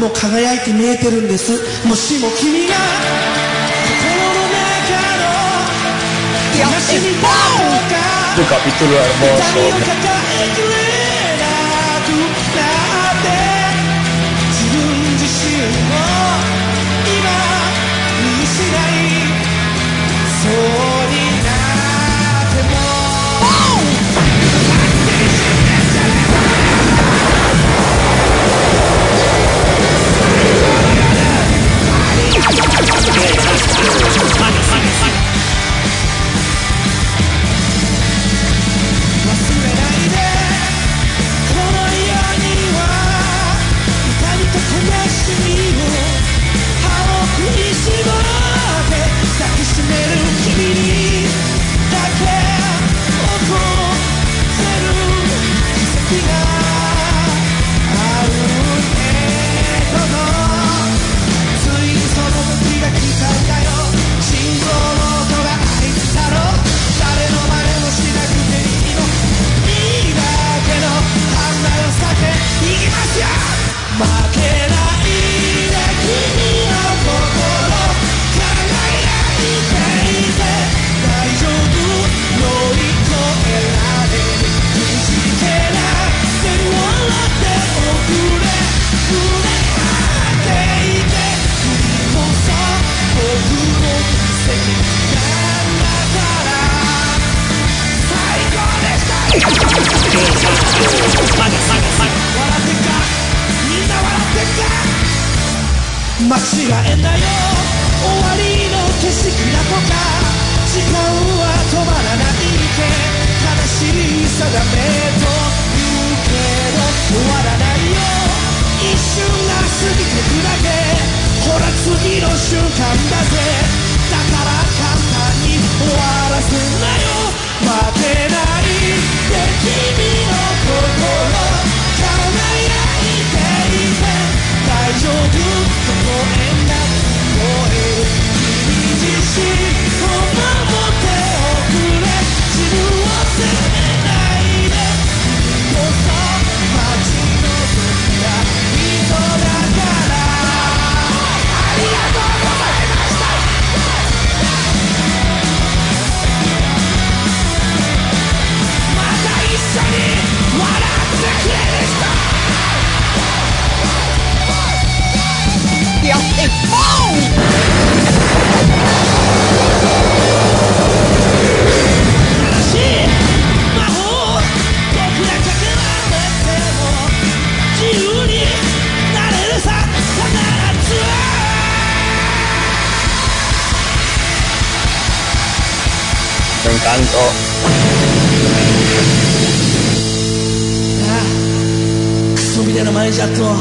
も輝いて見えてるんです。もしも君が心の中の悲しみだろうか。Let's go. 違えんだよ終わりの景色だとか時間は止まらないって悲しい定めと言うけど終わらないよ。一瞬が過ぎてくだけほら次の瞬間だぜ。ああ。クソみたいな毎日やっても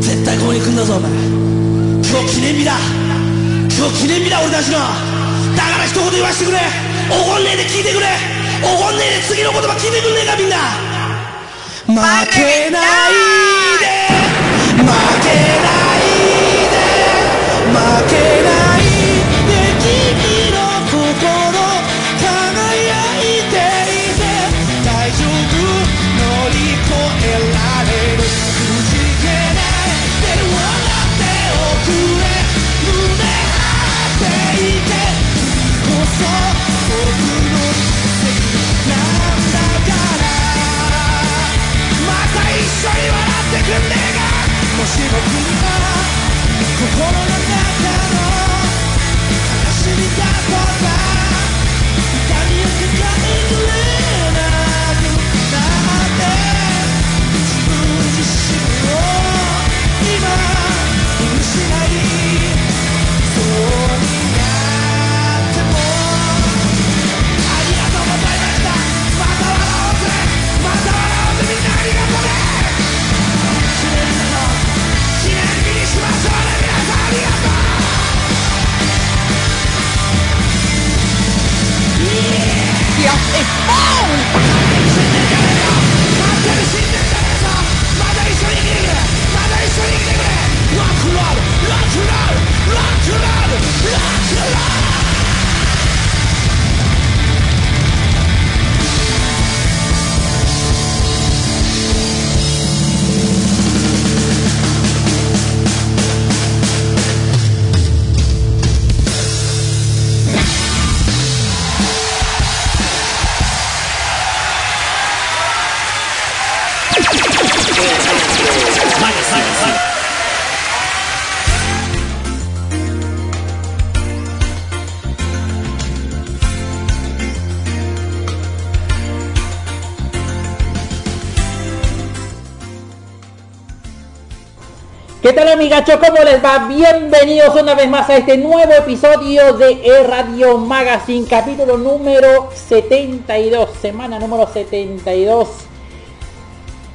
絶対ここに来るんだぞお前。今日記念日だ。今日記念日だ俺たちの。だから一言言わせてくれ。おごんねえで聞いてくれ。おごんねえで次の言葉聞いてくんねえかみんな。負けないで。負けない Colombia is foul! Rock, roll, rock, roll. ¿Qué tal amigachos? ¿Cómo les va? Bienvenidos una vez más a este nuevo episodio de E Radio Magazine, capítulo número 72, semana número 72.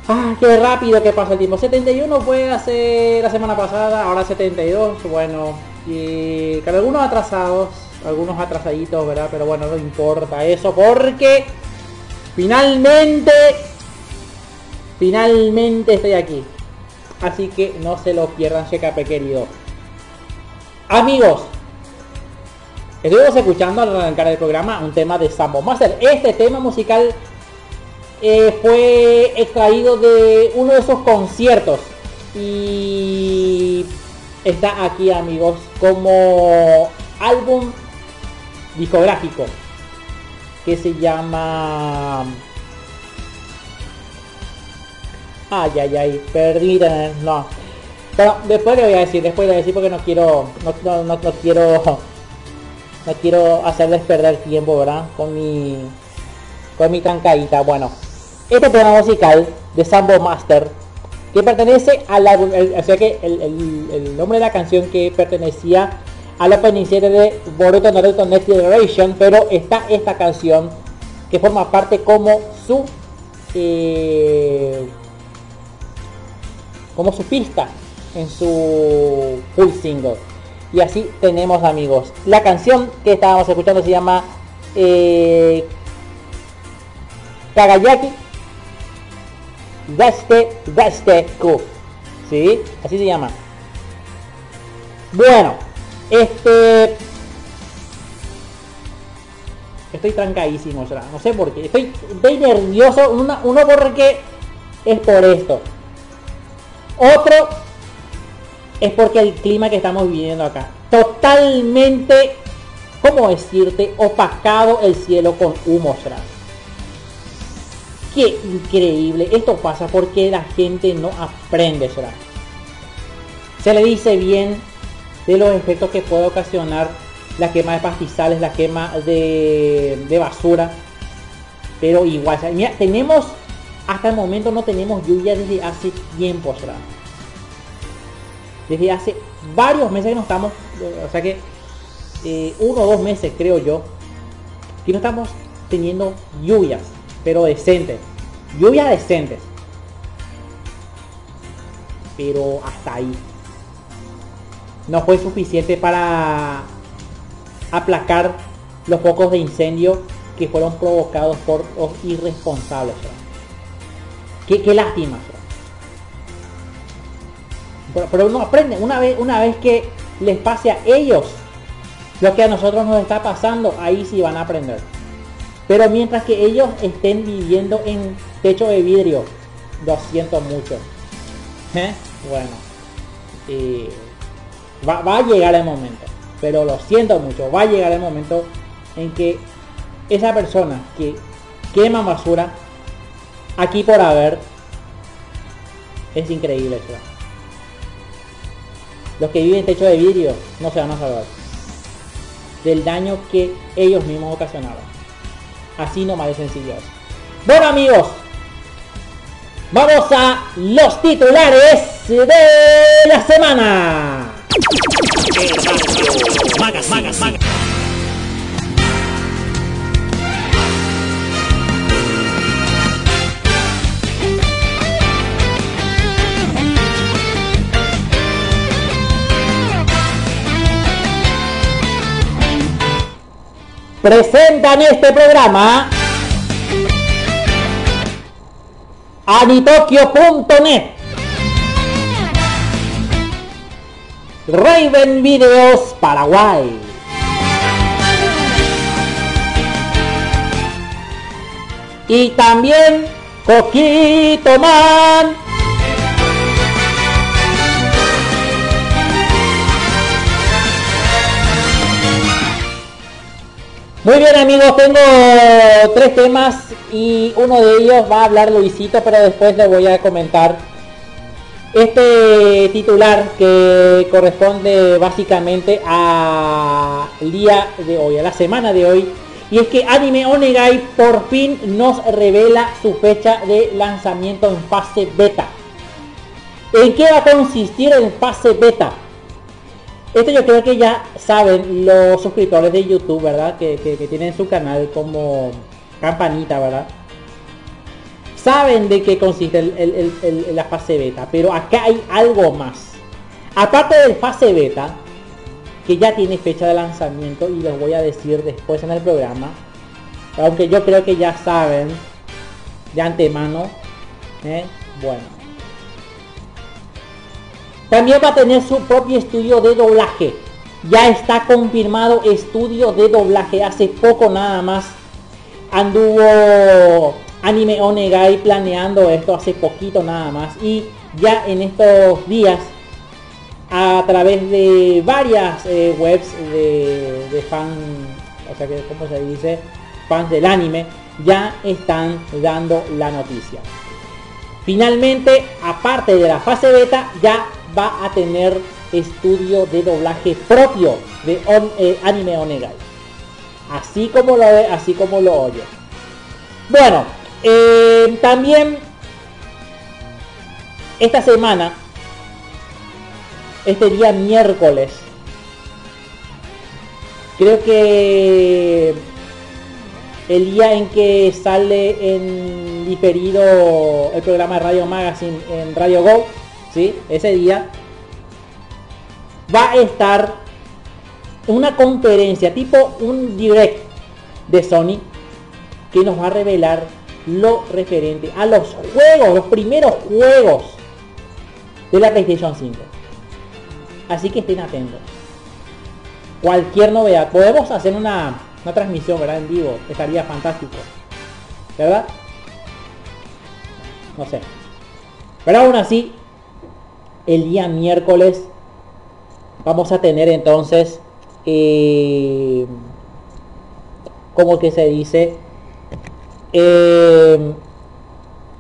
Ah, qué rápido que pasa el tiempo. 71 fue hace la semana pasada, ahora 72. Bueno, y con algunos atrasados, algunos atrasaditos, ¿verdad? Pero bueno, no importa eso porque finalmente, finalmente estoy aquí. Así que no se lo pierdan, checape querido. Amigos, estuvimos escuchando al arrancar el programa un tema de Sambo Master. Este tema musical eh, fue extraído de uno de esos conciertos. Y está aquí, amigos, como álbum discográfico que se llama Ay, ay, ay, perdí, no. Pero después le voy a decir, después le voy a decir porque no quiero, no, no, no, no quiero, no quiero hacerles perder tiempo, ¿verdad? Con mi, con mi trancadita. Bueno, este tema musical de Sambo Master, que pertenece al álbum, o sea que el, el, nombre de la canción que pertenecía a la serie de Boruto Naruto Next Generation, pero está esta canción que forma parte como su eh, como su pista en su full single. Y así tenemos amigos. La canción que estábamos escuchando se llama eh, Kagayaki Gaste Gaste Ku. ¿Sí? Así se llama. Bueno, este... Estoy trancadísimo, no sé por qué. Estoy, estoy nervioso. Una, uno porque es por esto. Otro es porque el clima que estamos viviendo acá. Totalmente, ¿cómo decirte? Opacado el cielo con humo, ¿será? Qué increíble. Esto pasa porque la gente no aprende, ¿será? Se le dice bien de los efectos que puede ocasionar la quema de pastizales, la quema de, basura. Pero igual, mira, tenemos hasta el momento no tenemos lluvia desde hace tiempo, ¿verdad? Desde hace varios meses que no estamos, o sea que eh, uno o dos meses creo yo, que no estamos teniendo lluvias, pero decentes. Lluvias decentes. Pero hasta ahí. No fue suficiente para aplacar los focos de incendio que fueron provocados por los irresponsables. Qué lástima. Pero, pero, uno aprende, una vez, una vez que les pase a ellos lo que a nosotros nos está pasando, ahí sí van a aprender. Pero mientras que ellos estén viviendo en techo de vidrio, lo siento mucho. ¿Eh? Bueno, eh, va, va, a llegar el momento. Pero lo siento mucho, va a llegar el momento en que esa persona que quema basura aquí por haber. Es increíble eso. Los que viven en techo de vidrio no se van a salvar. Del daño que ellos mismos ocasionaron. Así nomás de sencillo Bueno amigos. Vamos a los titulares de la semana. Presentan este programa anitokyo.net Raven Videos Paraguay. Y también Coquito Man Muy bien amigos, tengo tres temas y uno de ellos va a hablar Luisito, pero después le voy a comentar este titular que corresponde básicamente al día de hoy, a la semana de hoy. Y es que Anime Onegai por fin nos revela su fecha de lanzamiento en fase beta. ¿En qué va a consistir el fase beta? Esto yo creo que ya saben los suscriptores de YouTube, ¿verdad? Que, tienen su canal como campanita, ¿verdad? Saben de qué consiste la fase beta, pero acá hay algo más. Aparte del fase beta, que ya tiene fecha de lanzamiento y los voy a decir después en el programa, aunque yo creo que ya saben de antemano, ¿eh? bueno, también va a tener su propio estudio de doblaje. Ya está confirmado estudio de doblaje. Hace poco nada más anduvo Anime Onegai planeando esto hace poquito nada más. Y ya en estos días a través de varias eh, webs de, de fan, o sea que como se dice, fans del anime, ya están dando la noticia. Finalmente, aparte de la fase beta, ya va a tener estudio de doblaje propio de eh, Anime Onegai. Así como lo ve, así como lo oye. Bueno, eh, también esta semana, este día miércoles, creo que el día en que sale en diferido el programa de Radio Magazine en Radio Go, ¿sí? Ese día va a estar una conferencia tipo un direct de Sony que nos va a revelar lo referente a los juegos, los primeros juegos de la PlayStation 5. Así que estén atentos. Cualquier novedad. Podemos hacer una, una transmisión, ¿verdad? En vivo. Estaría fantástico. ¿Verdad? No sé. Pero aún así, el día miércoles. Vamos a tener entonces eh, como que se dice eh,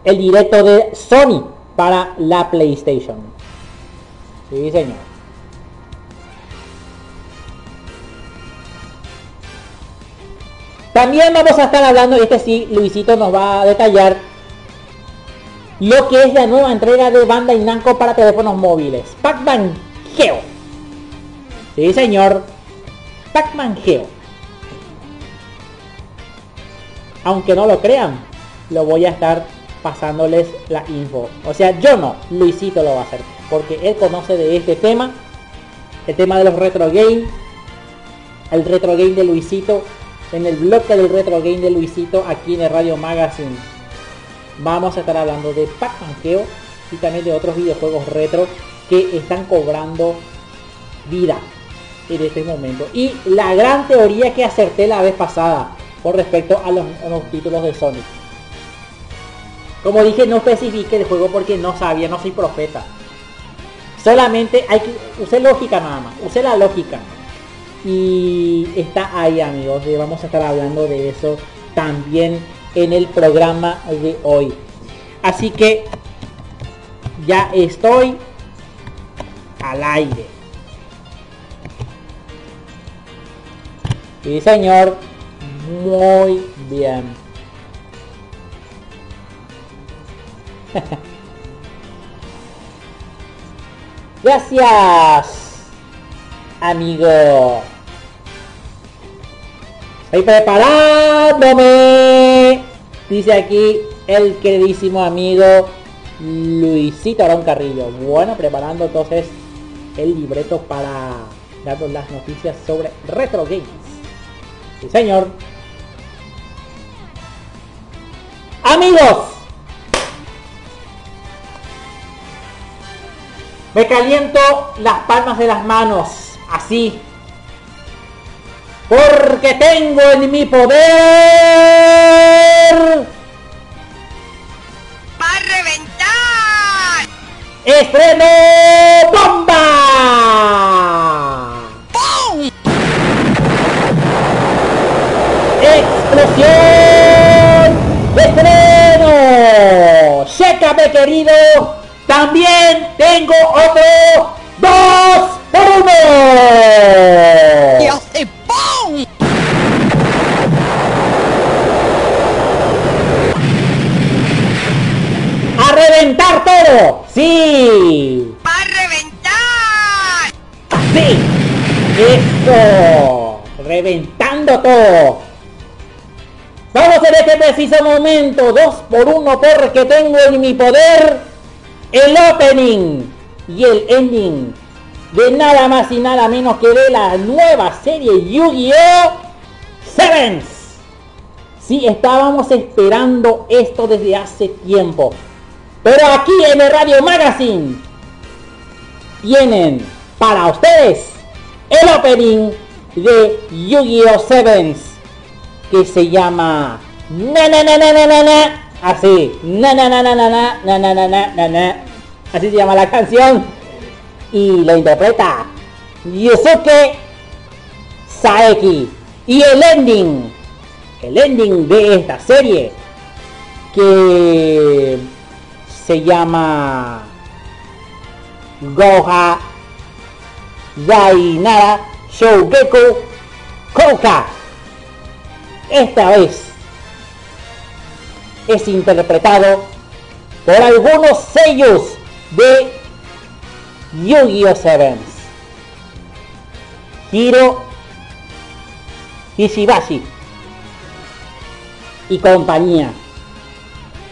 el directo de Sony para la PlayStation. Sí señor. También vamos a estar hablando este sí Luisito nos va a detallar lo que es la nueva entrega de Bandai Namco para teléfonos móviles. Pac-Man Geo. Sí, señor. Pac-Man Geo. Aunque no lo crean, lo voy a estar pasándoles la info. O sea, yo no, Luisito lo va a hacer. Porque él conoce de este tema. El tema de los retro games. El retro game de Luisito. En el bloque del retro game de Luisito aquí en el Radio Magazine vamos a estar hablando de Pac-Man y también de otros videojuegos retro que están cobrando vida en este momento. Y la gran teoría que acerté la vez pasada con respecto a los, títulos de Sonic. Como dije, no especifique el juego porque no sabía, no soy profeta. Solamente hay que usar lógica nada más, use la lógica. Y está ahí amigos, vamos a estar hablando de eso también en el programa de hoy. Así que ya estoy al aire. Sí, señor. Muy bien. Gracias, amigo. Estoy preparándome. Dice aquí el queridísimo amigo Luisito Arón Carrillo. Bueno, preparando entonces el libreto para darnos las noticias sobre Retro Games. Sí, señor. Amigos. Me caliento las palmas de las manos. Así porque tengo en mi poder... ¡Va a reventar! ¡Estreno bomba! ¡Pum! ¡Explosión! ¡Estreno! ¡Sécame, querido! También tengo otro... ¡Dos por uno! ¡Dios reventar todo. Sí. Va a reventar. Sí. Eso. Reventando todo. Vamos en este preciso momento. Dos por uno porque tengo en mi poder el opening y el ending de nada más y nada menos que de la nueva serie Yu-Gi-Oh! Sevens. Sí, estábamos esperando esto desde hace tiempo. Pero aquí en el Radio Magazine tienen para ustedes el opening de Yu-Gi-Oh! Sevens que se llama na na na na na na na así na na na na na na na na na na así se llama la canción y lo interpreta Yusuke Saeki y el ending el ending de esta serie que se llama Goha Dainara Shougeku Kouka. Esta vez es interpretado por algunos sellos de Yu-Gi-Oh! Sevens. Hiro Ishibashi y compañía.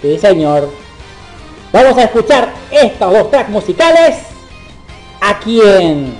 Sí, señor. Vamos a escuchar estos dos tracks musicales aquí en...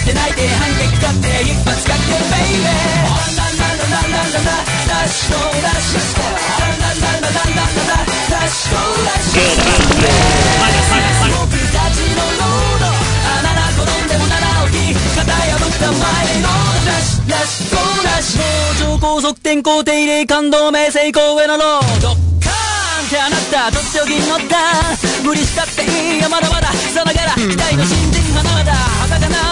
してないで反撃だって一発かってベイベーあららららららダッシュとダッシュしてあらららららららダッシュとダッシしてベイベー僕たちあな転んでも七起き型破った前のダッシュダッシュゴーダッシュ上高速転校定例感動名成功へのロードってあなたとっておきに乗った無理したっていいよまだまださながら期待の新人花だ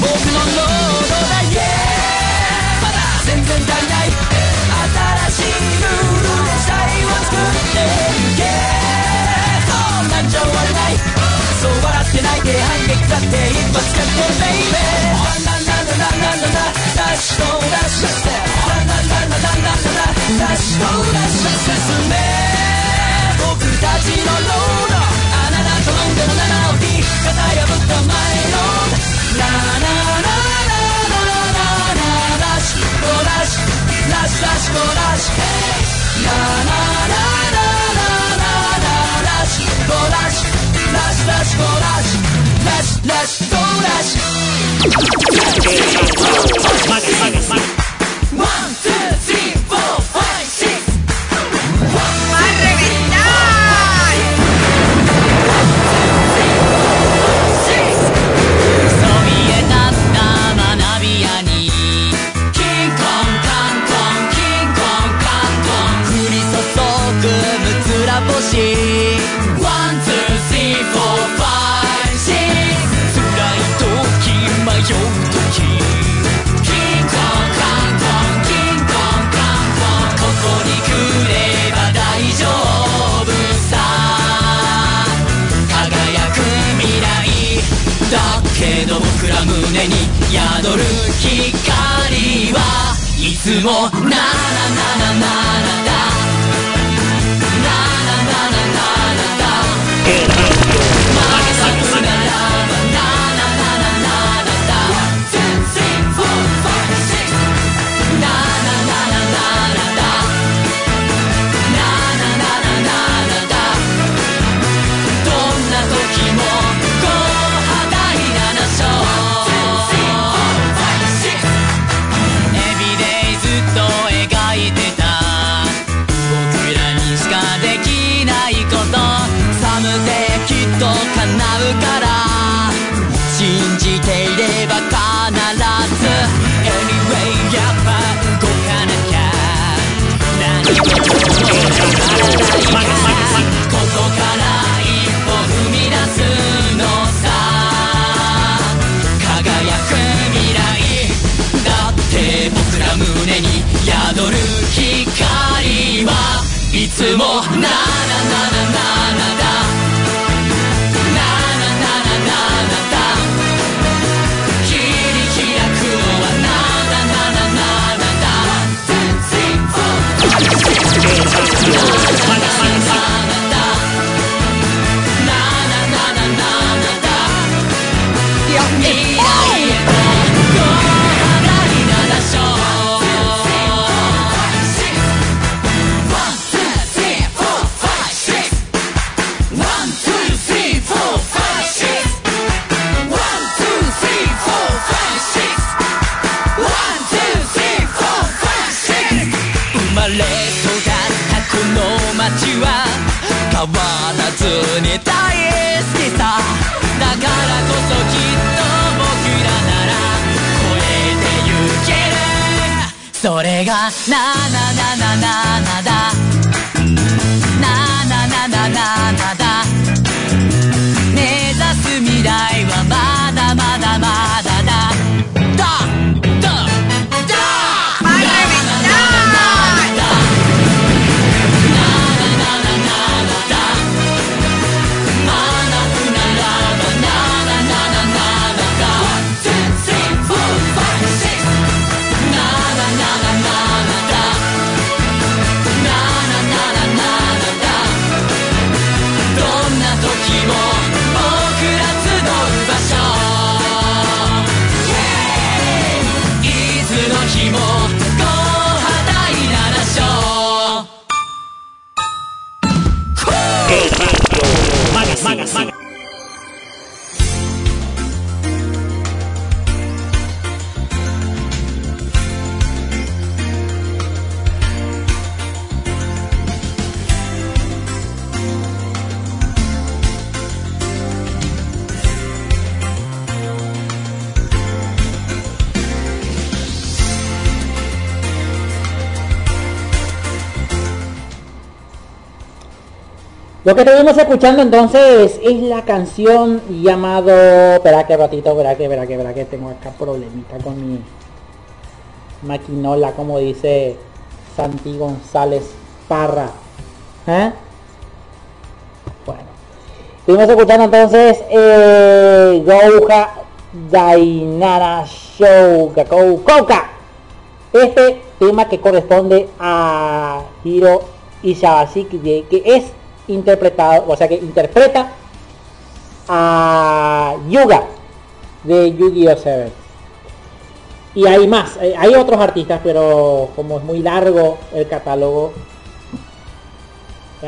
僕のロードだ Yeah まだ全然足りない。そう笑ってないで反撃だって一発勝ってベイベーランランランランランランランダッシュとダッシュしてランランランランランランランダッシュとダッシュ進め僕たちのロード。あなたと飲んでも七起き型破った前 entonces es la canción llamado. Espera que ratito, espera que, espera que, espera que tengo acá problemita con mi maquinola, como dice Santi González Parra. ¿eh? Bueno. Estuvimos escuchando entonces eh, Gouja Dainara Show Coca. Este tema que corresponde a Hiro Isabashiki, que es interpretado, o sea que interpreta a Yuga de Yu-Gi-Oh! 7. Y hay más, eh, hay otros artistas, pero como es muy largo el catálogo,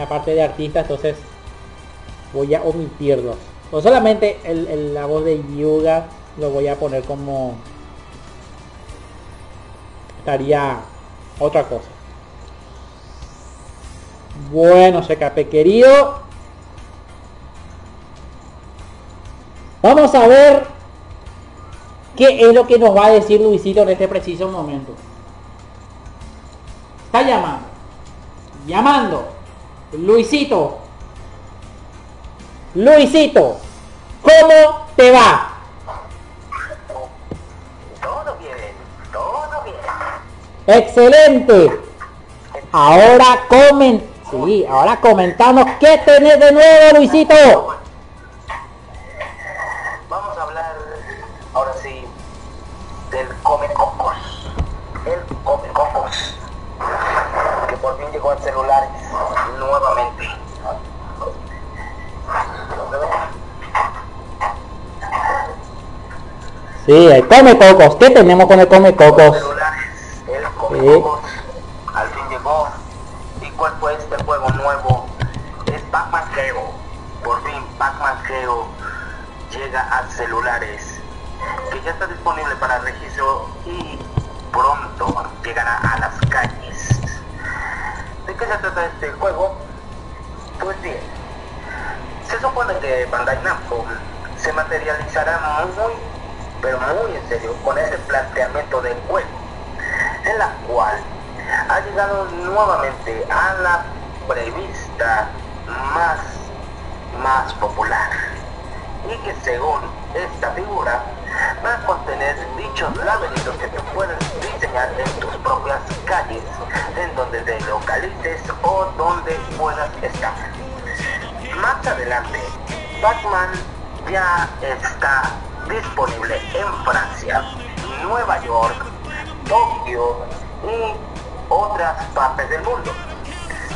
aparte de artistas, entonces voy a omitirlos. No solamente el, el, la voz de Yuga lo voy a poner como estaría otra cosa. Bueno, CKP querido. Vamos a ver qué es lo que nos va a decir Luisito en este preciso momento. Está llamando. Llamando. Luisito. Luisito. ¿Cómo te va? Todo bien, todo bien. Excelente. Ahora comenta sí, ahora comentamos qué tenés de nuevo, Luisito. Vamos a hablar ahora sí del Come Cocos. El Come Cocos. Que por fin llegó a celulares nuevamente. Sí, el come cocos. ¿Qué tenemos con el come cocos? el Come. Cocos. Al Llega a celulares. Que ya está disponible para registro y pronto llegará a las calles. ¿De qué se trata este juego? Pues bien, se supone que Bandai Namco se materializará muy, pero muy en serio con este planteamiento del juego, en la cual ha llegado nuevamente a la prevista más, más popular y que según esta figura va a contener dichos laberintos que tú puedes diseñar en tus propias calles, en donde te localices o donde puedas estar. Más adelante, Batman ya está disponible en Francia, Nueva York, Tokio y otras partes del mundo.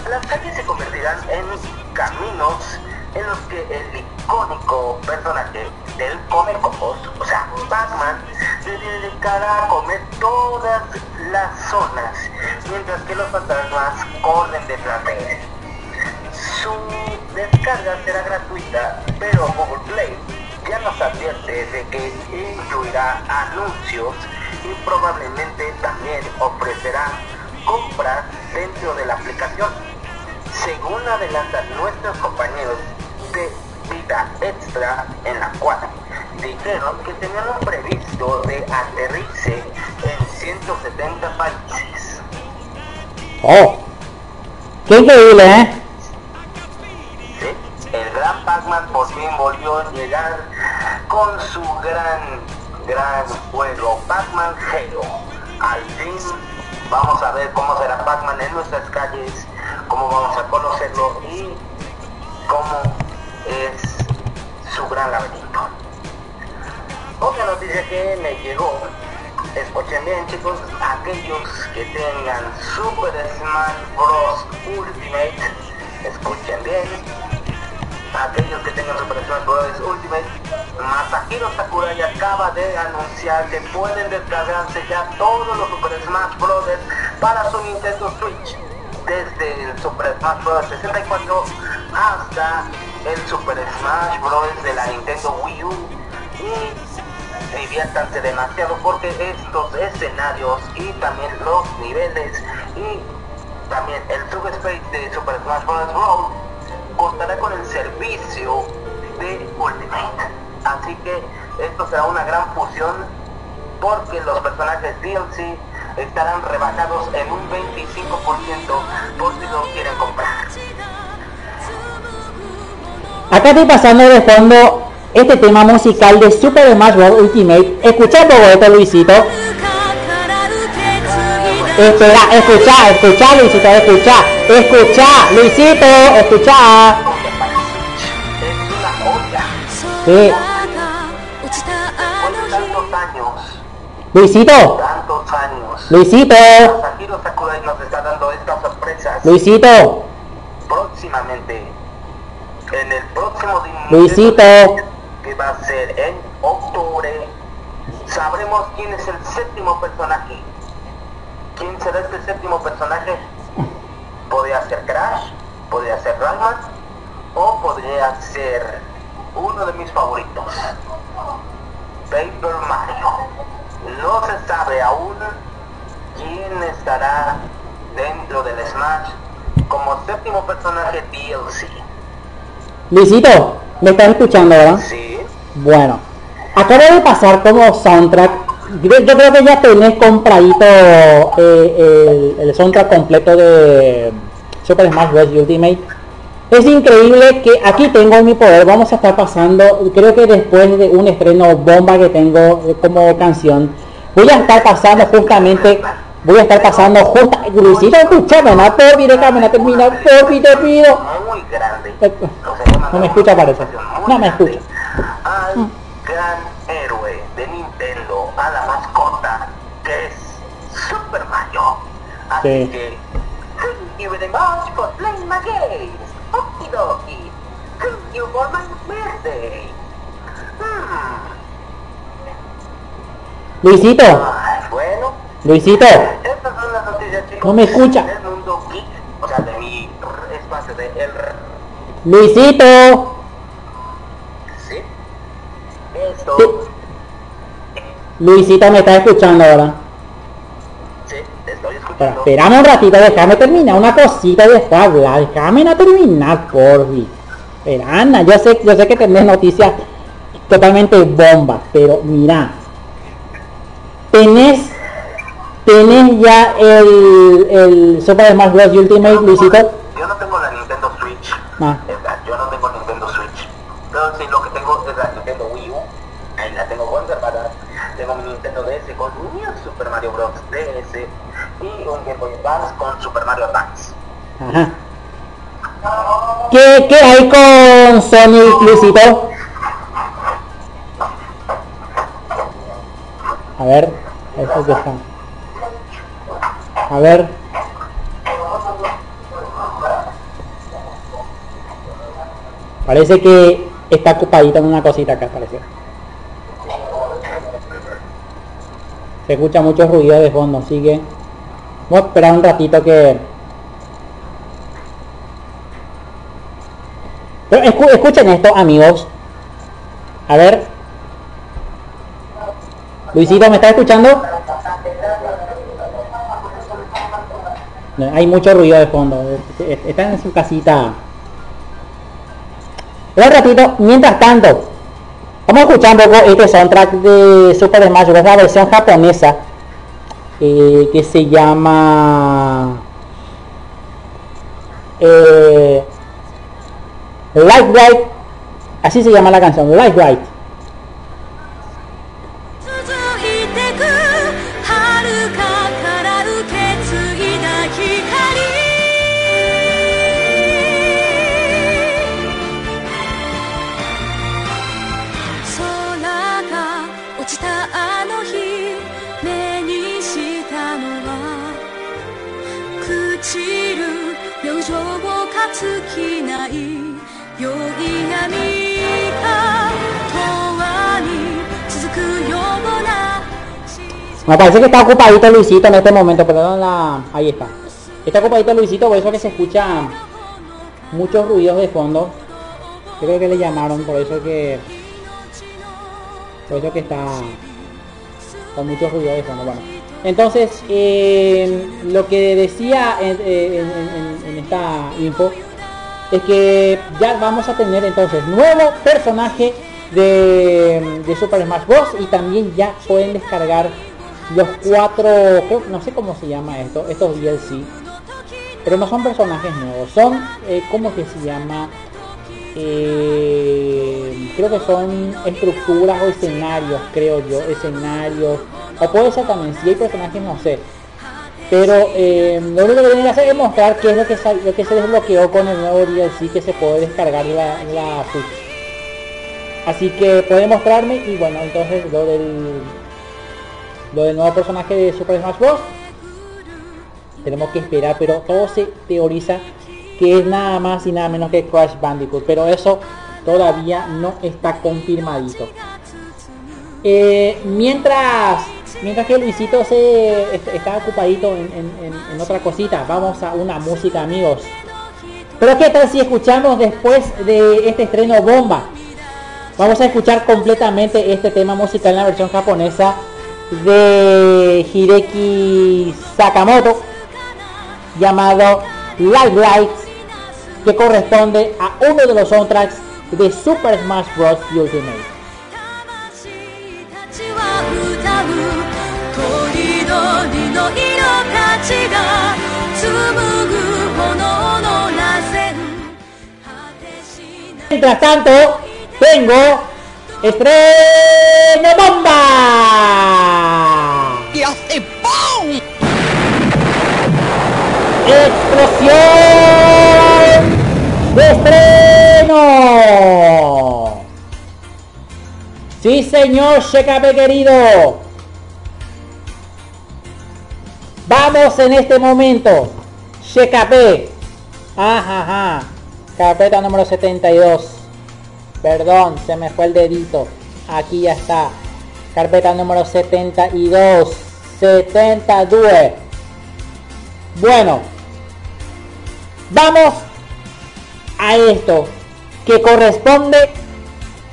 Las calles se convertirán en caminos en los que el icónico personaje del Comer o sea, Batman, se dedicará a comer todas las zonas, mientras que los fantasmas corren detrás de él. Su descarga será gratuita, pero Google Play ya nos advierte de que incluirá anuncios y probablemente también ofrecerá compras dentro de la aplicación. Según adelantan nuestros compañeros de Vida Extra, en la cual dijeron que tenían un previsto de aterrice en 170 países. Oh, qué increíble, ¿eh? ¿sí? El gran Pac-Man por fin volvió a llegar con su gran, gran juego, Pac-Man Hero. Al fin vamos a ver cómo será Pac-Man en nuestras calles, cómo vamos a conocerlo y cómo es su gran laberinto. Otra noticia que me llegó, escuchen bien chicos, aquellos que tengan Super Smash Bros. Ultimate, escuchen bien, aquellos que tengan Super Smash Bros. Ultimate, Masahiro Sakurai acaba de anunciar que pueden descargarse ya todos los Super Smash Bros. para su Nintendo Switch, desde el Super Smash Bros. 64 hasta el Super Smash Bros. de la Nintendo Wii U y diviértanse demasiado porque estos escenarios y también los niveles y también el subspace de Super Smash Bros. Brawl contará con el servicio de Ultimate. Así que esto será una gran fusión porque los personajes DLC estarán rebajados en un 25% por si lo quieren comprar. Acá estoy pasando de fondo este tema musical de Super Smash Bros. Ultimate. Escucha todo esto, Luisito. Espera, escucha, escucha, Luisito, escucha, escucha, Luisito, escucha. Es una joya. Sí, Luisito, tantos años, Luisito, Sakurai nos está dando estas sorpresas. Luisito, próximamente en el próximo Nintendo Luisito. Que va a ser en octubre sabremos quién es el séptimo personaje. Quién será este séptimo personaje podría ser Crash podría ser Rayman o podría ser uno de mis favoritos Paper Mario no se sabe aún quién estará dentro del Smash como séptimo personaje DLC. Luisito, ¿me estás escuchando, verdad? Sí, Bueno, acaba de pasar como soundtrack. Yo, yo creo que ya tenés compradito eh, el, el soundtrack completo de Super Smash Bros. Ultimate. Es increíble que aquí tengo mi poder, vamos a estar pasando, creo que después de un estreno bomba que tengo eh, como canción, voy a estar pasando justamente, voy a estar pasando justo, Luisito, escúchame, no porfi, déjame no terminar, porfi, te pido. Muy grande. No me escucha parece, no me escucha. Al gran héroe de Nintendo, a la mascota, que es Super Mario. Así Sí. que, thank you very much for playing my games. You for my birthday. Hmm. Luisito, Ay, bueno, Luisito, estas son las noticias, chicos. No me escucha. Del mundo geek, o sea, de mi espacio de el Luisito, ¿Sí? Esto. Sí. Luisito me está escuchando ahora. Sí, te estoy escuchando. espérame un ratito, déjame terminar una cosita y después hablar. Déjame no terminar, porfi. Espera, Ana, yo sé, yo sé que tenés noticias totalmente bombas, pero mira. Tenés, tenés ya el, el Super Smash Bros. Ultimate, Luisito. Yo no tengo la Nintendo Switch. Ah. Yo no tengo Nintendo Switch. Pero sí, lo que tengo es la Nintendo Wii U. Ahí la tengo conservada. Tengo mi Nintendo DS con mi Super Mario Bros. DS. Y un Game Boy Advance con Super Mario Advance. Ajá. ¿Qué, qué hay con Sonic, Luisito? A ver, que está. A ver. Parece que está ocupadita en una cosita acá, parece. Se escucha mucho ruido de fondo, sigue. Vamos a esperar un ratito que... Pero escu- escuchen esto, amigos. A ver. Luisito, ¿me está escuchando? Hay mucho ruido de fondo. Es- Está en su casita. Pero un ratito, mientras tanto, vamos a este soundtrack de Super Smash Bros. la versión japonesa eh, que se llama eh, Light Right, así se llama la canción, Light Right. Me parece que está ocupadito Luisito en este momento, perdón la... Ahí está. Está ocupadito Luisito, por eso que se escucha muchos ruidos de fondo. Yo creo que le llamaron, por eso que... Por eso que está con muchos ruidos de fondo. Bueno, entonces, eh, lo que decía en, esta info es que ya vamos a tener entonces nuevo personaje de, de Super Smash Bros. y también ya pueden descargar los cuatro, no sé cómo se llama esto, estos DLC, pero no son personajes nuevos, son, eh, ¿cómo que se llama? Eh, creo que son estructuras o escenarios, creo yo, escenarios, o puede ser también, si hay personajes no sé, pero eh, lo único que tienen que hacer es mostrar qué es lo que, lo que se desbloqueó con el nuevo DLC que se puede descargar la, la Switch. Así que puede mostrarme y bueno, entonces lo del lo del nuevo personaje de Super Smash Bros. Tenemos que esperar, pero todo se teoriza que es nada más y nada menos que Crash Bandicoot, pero eso todavía no está confirmadito. Eh, mientras mientras que Luisito se est- está ocupadito en- en otra cosita, vamos a una música amigos. Pero qué tal si escuchamos después de este estreno bomba. Vamos a escuchar completamente este tema musical en la versión japonesa de Hideki Sakamoto llamado Light Light que corresponde a uno de los soundtracks de Super Smash Bros. Ultimate. Mientras tanto, tengo estreno bomba. Y hace ¡pum! ¡Explosión de estreno! Sí, señor Shekape querido. Vamos en este momento. Shekape. Ajá, ajá. Carpeta número 72. Perdón, se me fue el dedito. Aquí ya está. Carpeta número 72. 72. Bueno. Vamos a esto. Que corresponde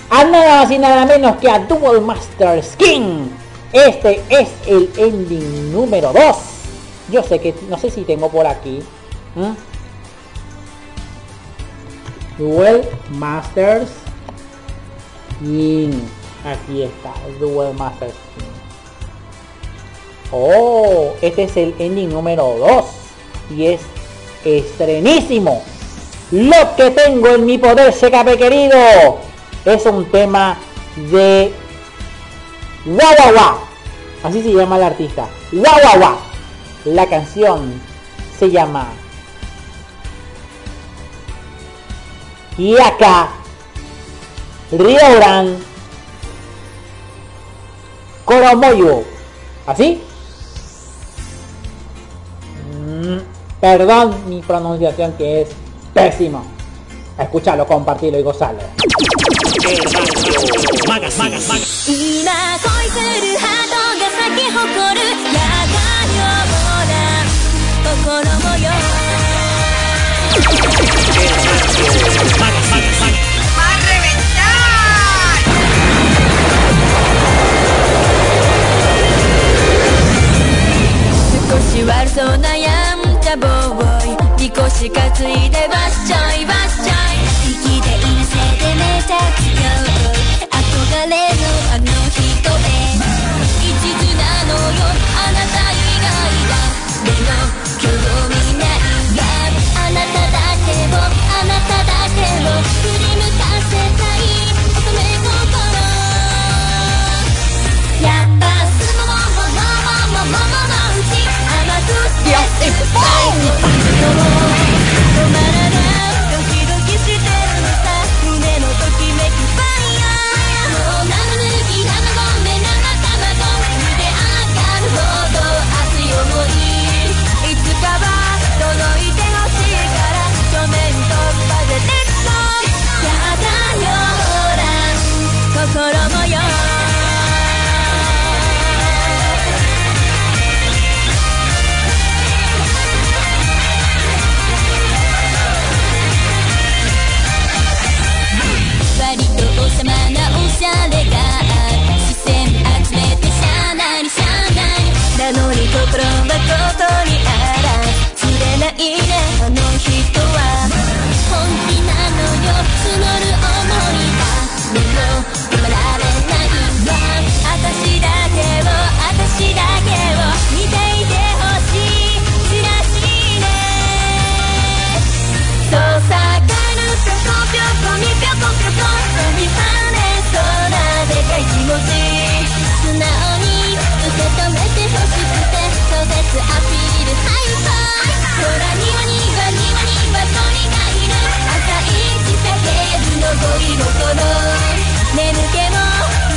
a nada más y nada menos que a Dual Master Skin. Este es el ending número 2. Yo sé que, no sé si tengo por aquí. ¿Mm? Duel Masters Skin. Aquí está, Duel Masters Skin. Oh, este es el ending número 2. Y es estrenísimo. Lo que tengo en mi poder, Secape querido, es un tema de Wawawa. Así se llama el artista. Wawawa. La canción se llama Yaka Ryoran Koromoyo. ¿Así? Mm, perdón mi pronunciación que es pésima. Escúchalo, compartirlo y gozarlo. し悪そうなやんちゃボーイ」「みこし担いでわっしょいわっしょい」「息でいなせてめちゃ強い」「憧れのあの人へ」「一途なのよ。あなた以外は」「でも興味ないわ」「あなただけを。あなただけを。振り This is! のに心はことにあらずれないねアピールハイパー空にはにはにはには鳥がいる赤い地下ゲームの恋心眠気も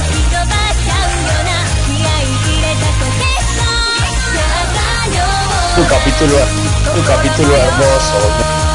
吹き飛ばしちゃうよな気合い入れたポケットやだよ Un capítulo, un capítulo hermoso.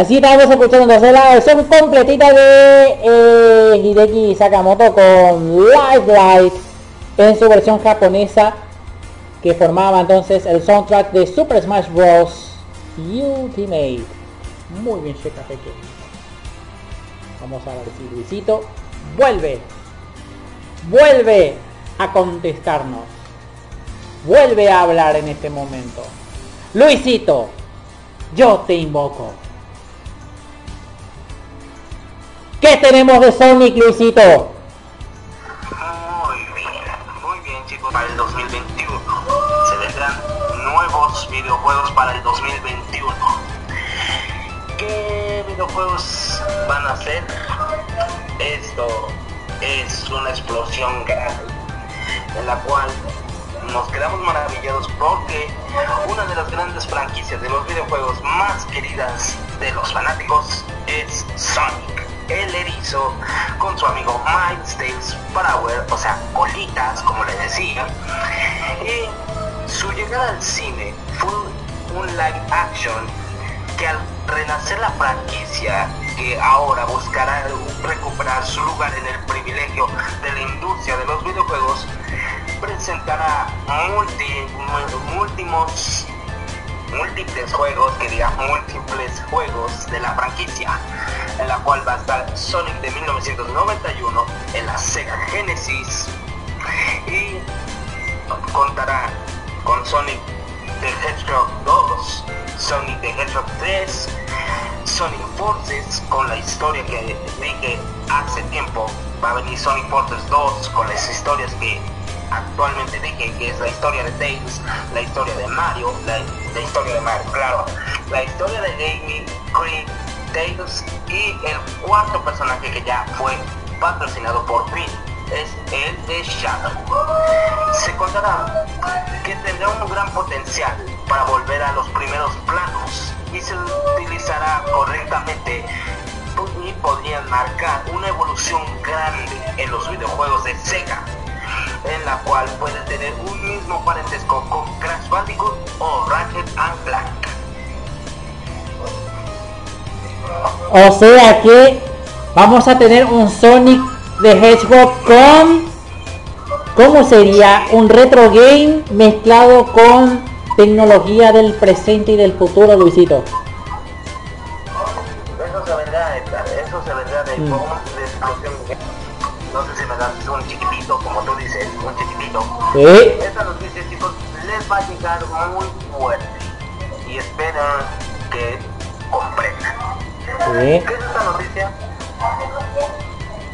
Así estamos escuchando la versión completita de eh, Hideki Sakamoto con Live Light en su versión japonesa que formaba entonces el soundtrack de Super Smash Bros. Ultimate. Muy bien, Checa Peque. Vamos a ver si Luisito vuelve. Vuelve a contestarnos. Vuelve a hablar en este momento. Luisito, yo te invoco. ¿Qué tenemos de Sonic, Luisito? Muy bien, muy bien chicos, para el 2021 se vendrán nuevos videojuegos para el 2021. ¿Qué videojuegos van a ser? Esto es una explosión grande en la cual nos quedamos maravillados porque una de las grandes franquicias de los videojuegos más queridas de los fanáticos es Sonic el erizo con su amigo Miles Brower, o sea, Colitas, como le decía. Y su llegada al cine fue un live action que al renacer la franquicia que ahora buscará recuperar su lugar en el privilegio de la industria de los videojuegos, presentará multi, múltiples juegos, que diga múltiples juegos de la franquicia, en la cual va a estar Sonic de 1991 en la Sega Genesis y contará con Sonic the Hedgehog 2, Sonic the Hedgehog 3, Sonic Forces con la historia que dije hace tiempo, va a venir Sonic Forces 2 con las historias que actualmente dije que es la historia de Tails, la historia de Mario, la, historia de Mario, claro, la historia de Amy, Creed, Tails y el cuarto personaje que ya fue patrocinado por Pin es el de Shadow. Se contará que tendrá un gran potencial para volver a los primeros planos y se utilizará correctamente y podrían marcar una evolución grande en los videojuegos de Sega en la cual puede tener un mismo parentesco con Crash Bandicoot o Ratchet and Clank. O sea que vamos a tener un Sonic de Hedgehog con. ¿Cómo sería? Un retro game mezclado con tecnología del presente y del futuro, Luisito. Sí. Esta noticia, chicos, les va a llegar muy fuerte. Y esperen que comprendan. Sí. ¿Qué es esta noticia?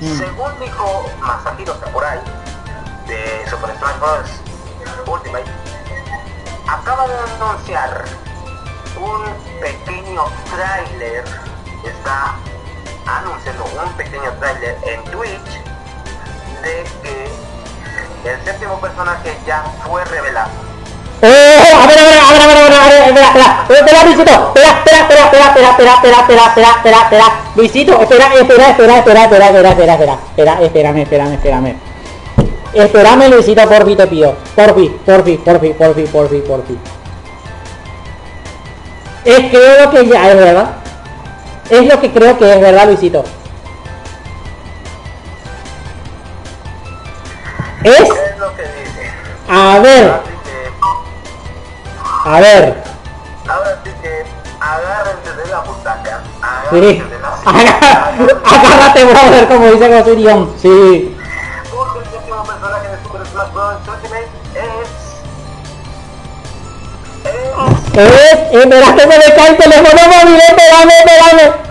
Mm. Según dijo Masahiro Sakurai de Super Smash Bros. Ultimate, acaba de anunciar un pequeño tráiler, está anunciando un pequeño tráiler en Twitch de que el séptimo personaje ya fue revelado. ¡Oh! A ver, a ver, a ver, a ver, a ver, a ver, espera, espera, espera, Luisito, espera, espera, espera, espera, espera, espera, espera, espera, espera, espera, espera, Luisito, espera, espera, espera, espera, espera, espera, espera, espera, espera, espérame, espérame, espérame. Espérame, Luisito, porfi, te pido. Porfi, porfi, porfi, porfi, porfi, porfi. Es creo que ya es verdad. Es lo que creo que es verdad, Luisito. Es, lo que dice. a ver, que, a ver. ahora sí que agárrense de la butaca. Sí. Agárrense de la Agá- Agárrate, brother, como dice Gosirion. Sí. Es... Es... Que se me cae el teléfono móvil, espérame, espérame.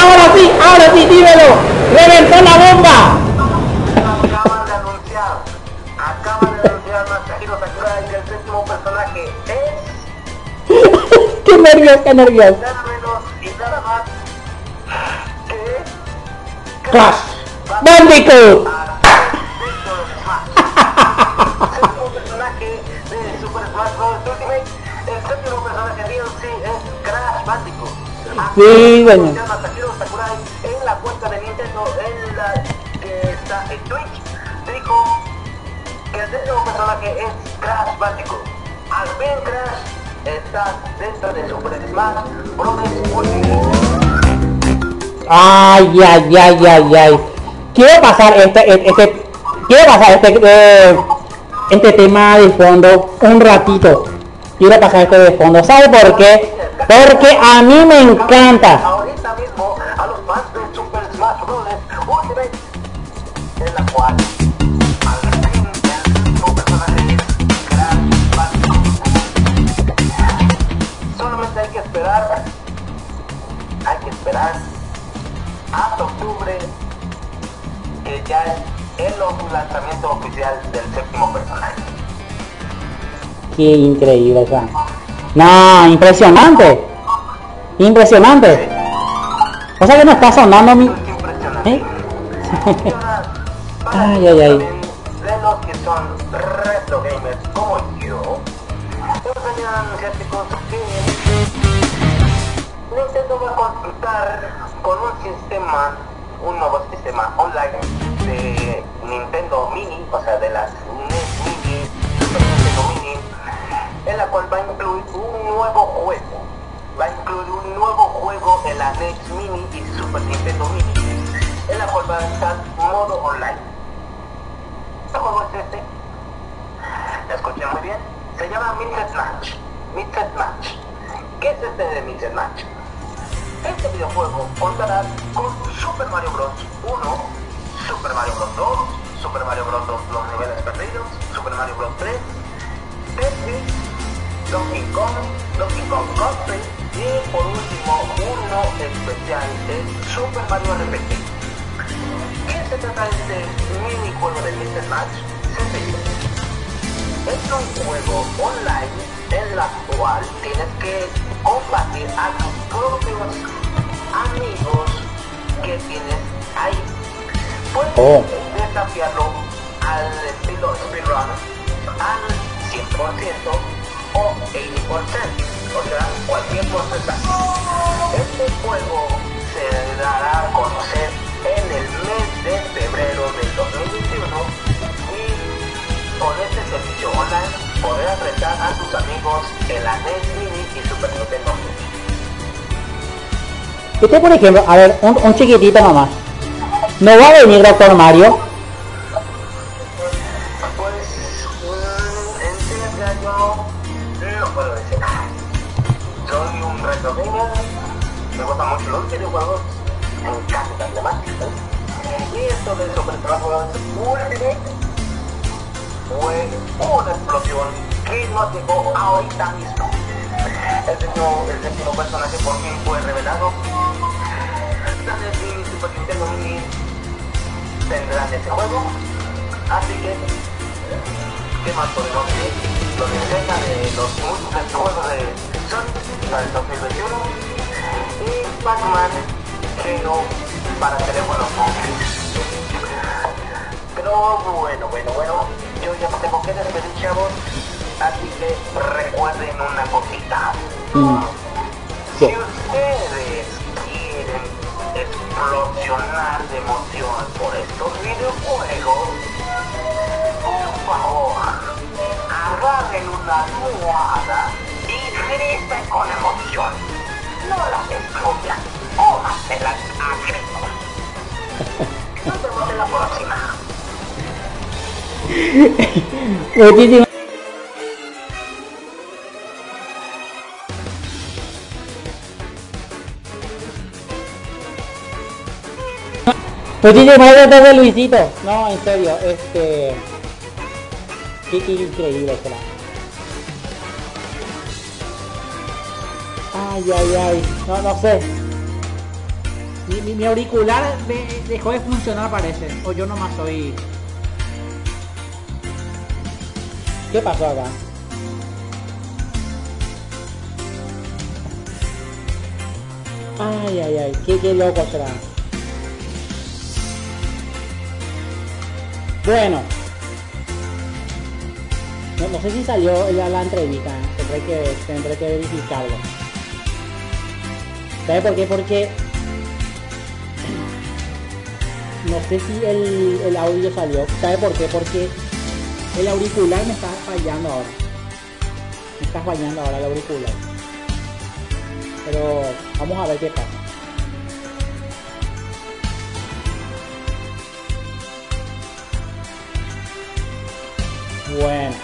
Ahora sí, ahora sí, dímelo. Reventó la bomba. Acaban de anunciar, de anunciar Masahiro Sakurai que el séptimo personaje es qué nervios, qué nervios. nada menos y nada más que Crash. Bandicoot. séptimo personaje séptimo personaje es Crash Bandicoot. Al fin Crash está dentro de Super Smash Bros. Ay, ay, ay, ay, ay. Quiero pasar este, este, quiero pasar este, eh, este tema de fondo un ratito. Quiero pasar este de fondo. ¿Sabe por qué? Porque a mí me encanta. Qué increíble, sea. No, impresionante. Impresionante. O sea que no está sonando mi. ¿Eh? Ay, ay, ay. De los que son retro gamers como yo, Nintendo va a contar con un sistema un nuevo sistema online de Nintendo Mini, o sea, de las la cual va a incluir un nuevo juego. Va a incluir un nuevo juego en la NES Mini y Super Nintendo Mini, en la cual va a estar modo online. ¿Qué juego es este? Escuchen muy bien. Se llama Mixed Match. Mixed Match. ¿Qué es este de Mixed Match? Este videojuego contará con Super Mario Bros. 1, Super Mario Bros. 2, Super Mario Bros. 2 Los Niveles Perdidos, Super Mario Bros. 3, Tetris, Donkey Kong, Donkey Kong Country y por último uno especial es Super Mario RPG. ¿Qué se trata de este minijuego de Mr. Match? Sencillo. Es un juego online en la cual tienes que combatir a tus propios amigos que tienes ahí. Puedes Oh. desafiarlo al estilo speedrun al 100% o 80%, o sea, cualquier porcentaje. Este juego se dará a conocer en el mes de febrero del 2021 y con este servicio online podrás retar a tus amigos en la NES Mini y Super Nintendo. Usted, por ejemplo, a ver, un, un chiquitito nomás. ¿No va a venir Doctor Mario? Ahorita mismo. El séptimo, personaje por fin fue revelado. Mini y Super Nintendo Mini tendrán ese juego. Así que, ¿qué más podemos decir? Lo de de los múltiples juegos de Sonic para el 2021 y Pac-Man Halo para teléfonos móviles. Pero bueno, bueno, bueno, yo ya me tengo que despedir, chavos. Así que recuerden una cosita. Mm. Si ustedes quieren explosionar de emoción por estos videojuegos, por favor, agarren una almohada y griten con emoción. No las excluyan, cómaselas a gritos. Nos vemos en la próxima. Muchísimas Muchísimas gracias Luisito. No, en serio, este. Qué, qué increíble será. Ay, ay, ay. No, no sé. Mi, mi- mi auricular de- dejó de funcionar parece. O yo nomás soy. ¿Qué pasó acá? Ay, ay, ay, qué, qué loco será. Bueno. No, sé si salió la, la entrevista, tendré que, tendré que verificarlo. ¿Sabe por qué? Porque no sé si el, el audio salió. ¿Sabe por qué? Porque el auricular me está fallando ahora. Me está fallando ahora el auricular. Pero vamos a ver qué pasa. Bueno.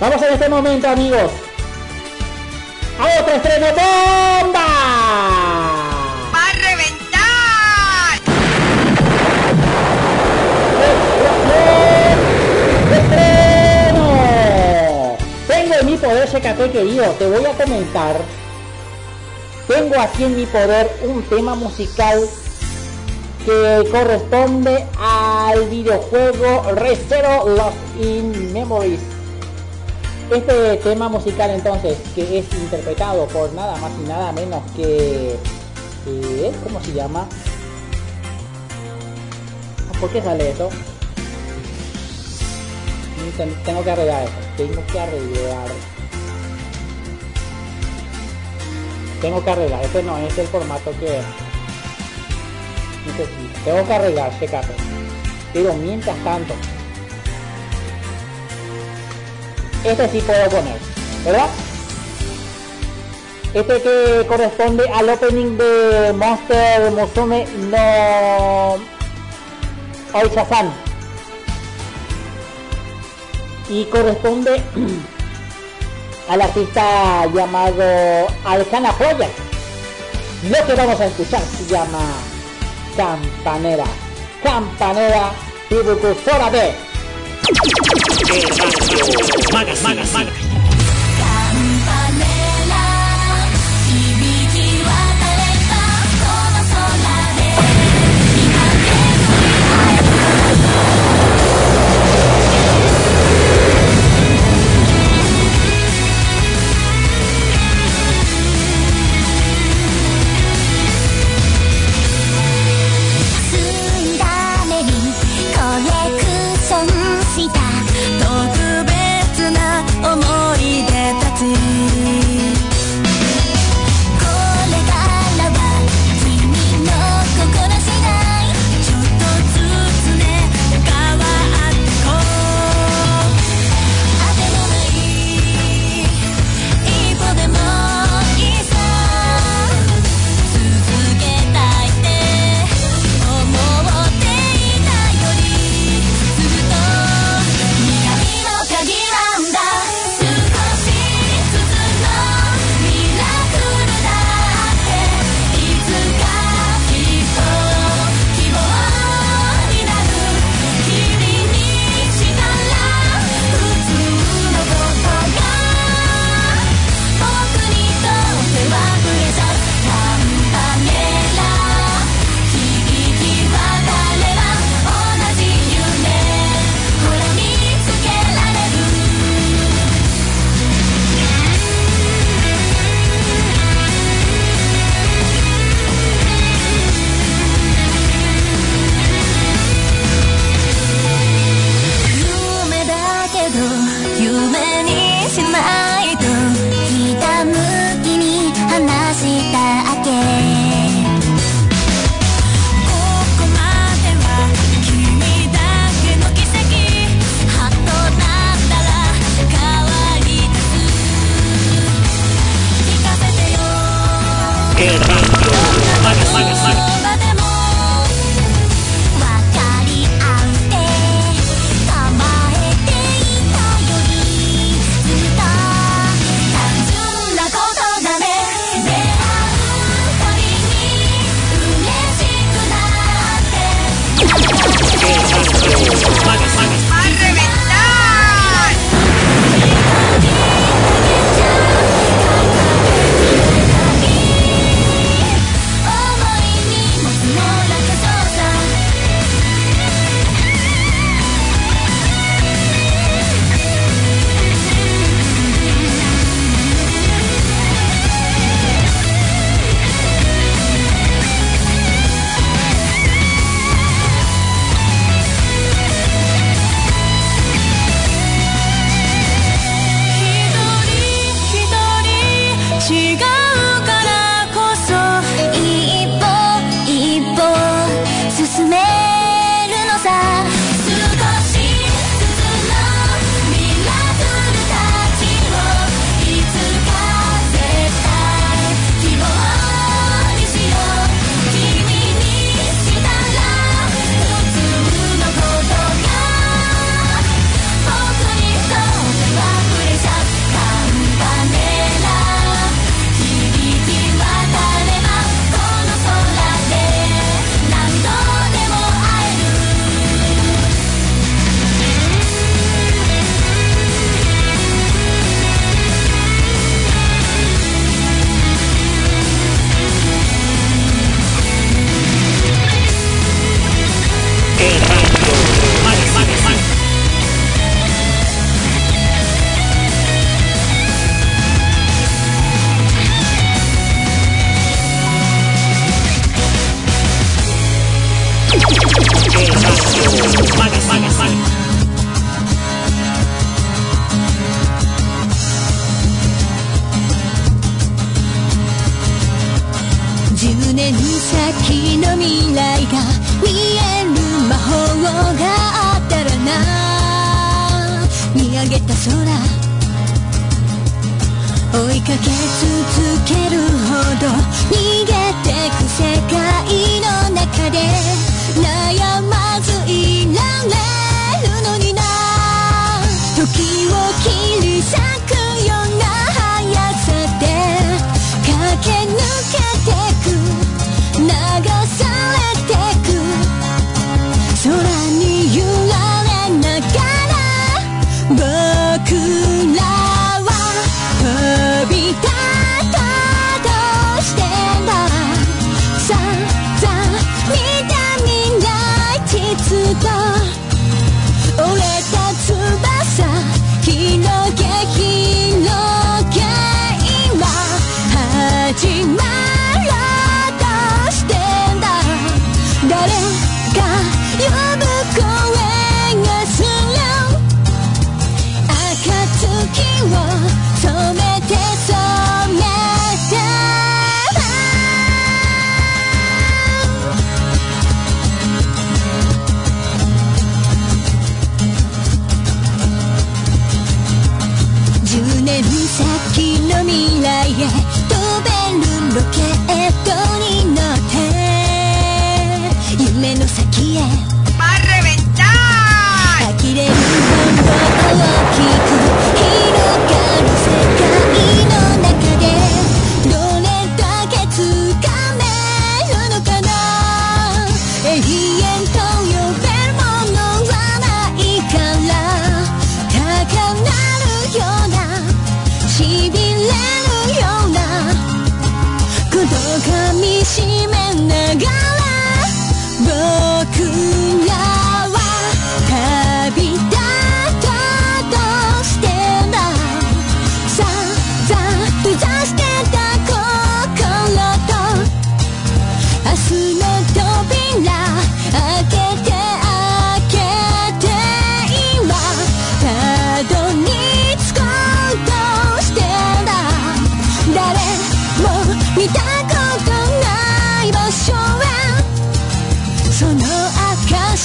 Vamos en este momento, amigos. A otro estreno bomba. ¡Va a reventar! ¡Estreno! Tengo en mi poder, Shekate querido, te voy a comentar. Tengo aquí en mi poder un tema musical que corresponde al videojuego Resero Lost in Memories. Este tema musical entonces que es interpretado por nada más y nada menos que... Eh, ¿Cómo se llama? Ah, ¿Por qué sale eso? Tengo que arreglar eso. Tengo que arreglar. Tengo que arreglar. Este no es el formato que tengo que arreglar este carro. Pero mientras tanto, este sí puedo poner, ¿verdad? Este que corresponde al opening de Monster Musume no Oishasan Y corresponde al artista llamado Alcana Project. Lo que vamos a escuchar se llama campanera. Campanera y fuera de.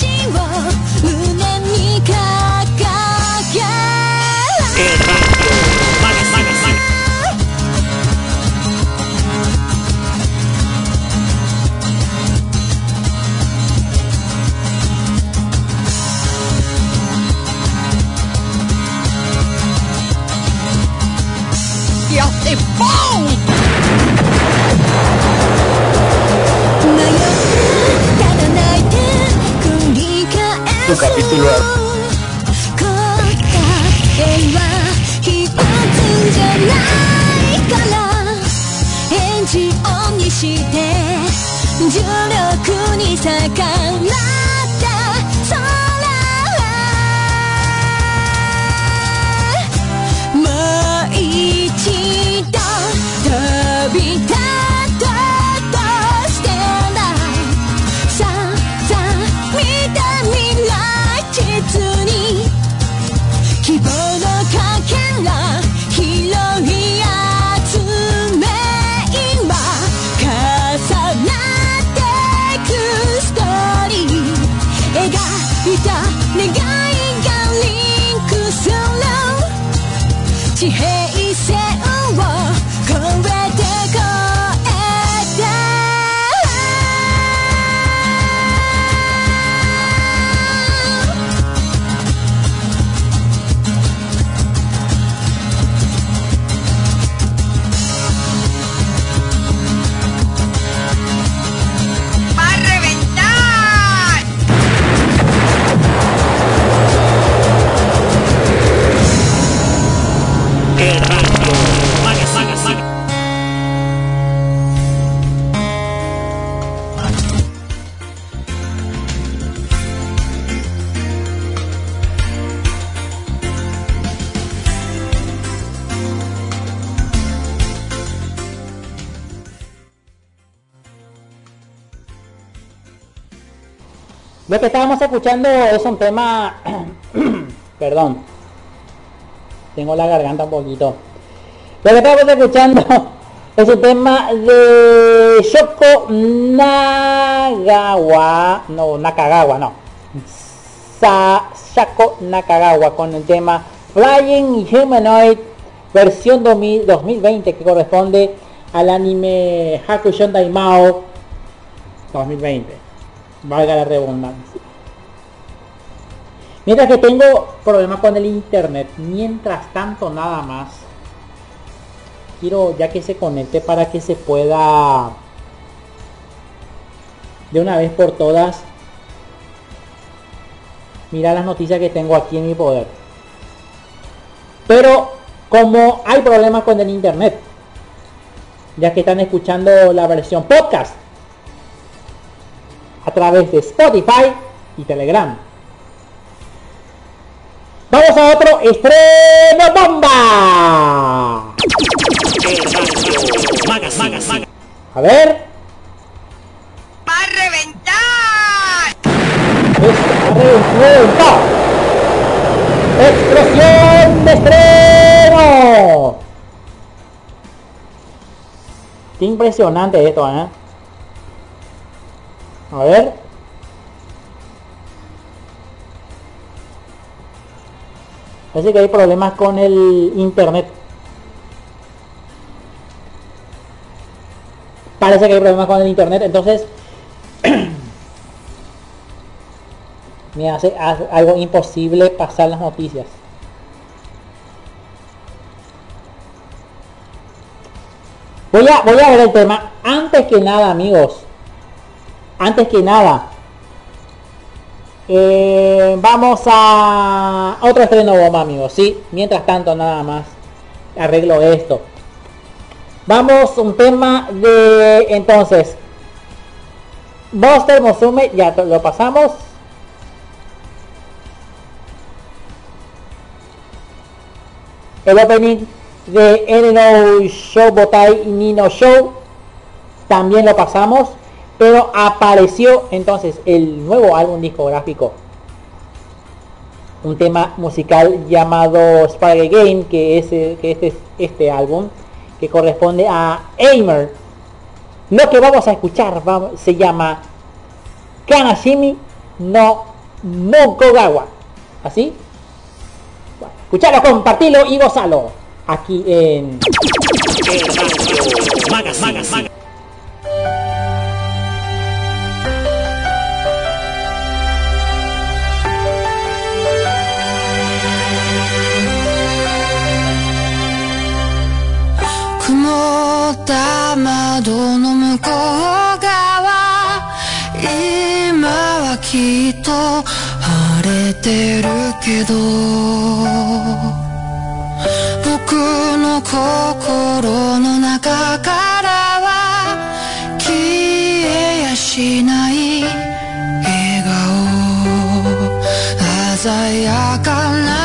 を Titular Estábamos escuchando es un tema, perdón, tengo la garganta un poquito. Lo que estábamos escuchando es un tema de de Shoko Nagawa, no, Nakagawa, no. Sa Shako Nakagawa con el tema Flying Humanoid versión 2000 2020 que corresponde al anime Hakusho Daimao 2020. Valga la redundancia. Mientras que tengo problemas con el internet, mientras tanto nada más. Quiero ya que se conecte para que se pueda de una vez por todas mirar las noticias que tengo aquí en mi poder. Pero como hay problemas con el internet, ya que están escuchando la versión podcast a través de Spotify y Telegram. Vamos a otro estreno bomba. A ver. ¡Va a reventar! ¡Reventó! ¡Explosión de estreno! Qué impresionante esto, ¿eh? A ver. Parece que hay problemas con el internet. Parece que hay problemas con el internet, entonces me hace algo imposible pasar las noticias. Voy a, voy a ver el tema. Antes que nada, amigos. Antes que nada. Eh, vamos a otro estreno bomba, amigos. Sí, mientras tanto, nada más. Arreglo esto. Vamos, un tema de entonces. Buster Mosume, ya lo pasamos. El opening de Eno Show Botai Nino Show también lo pasamos. Pero apareció entonces el nuevo álbum discográfico. Un tema musical llamado Spark Game, que es, eh, que este es este álbum, que corresponde a Aimer. Lo que vamos a escuchar vamos- se llama Kanashimi no Mokogawa. ¿Así? Bueno, escuchalo, compartilo y gozalo. Aquí en... 曇った窓の向こう側今はきっと晴れてるけど僕の心の中からは消えやしない笑顔。鮮やかな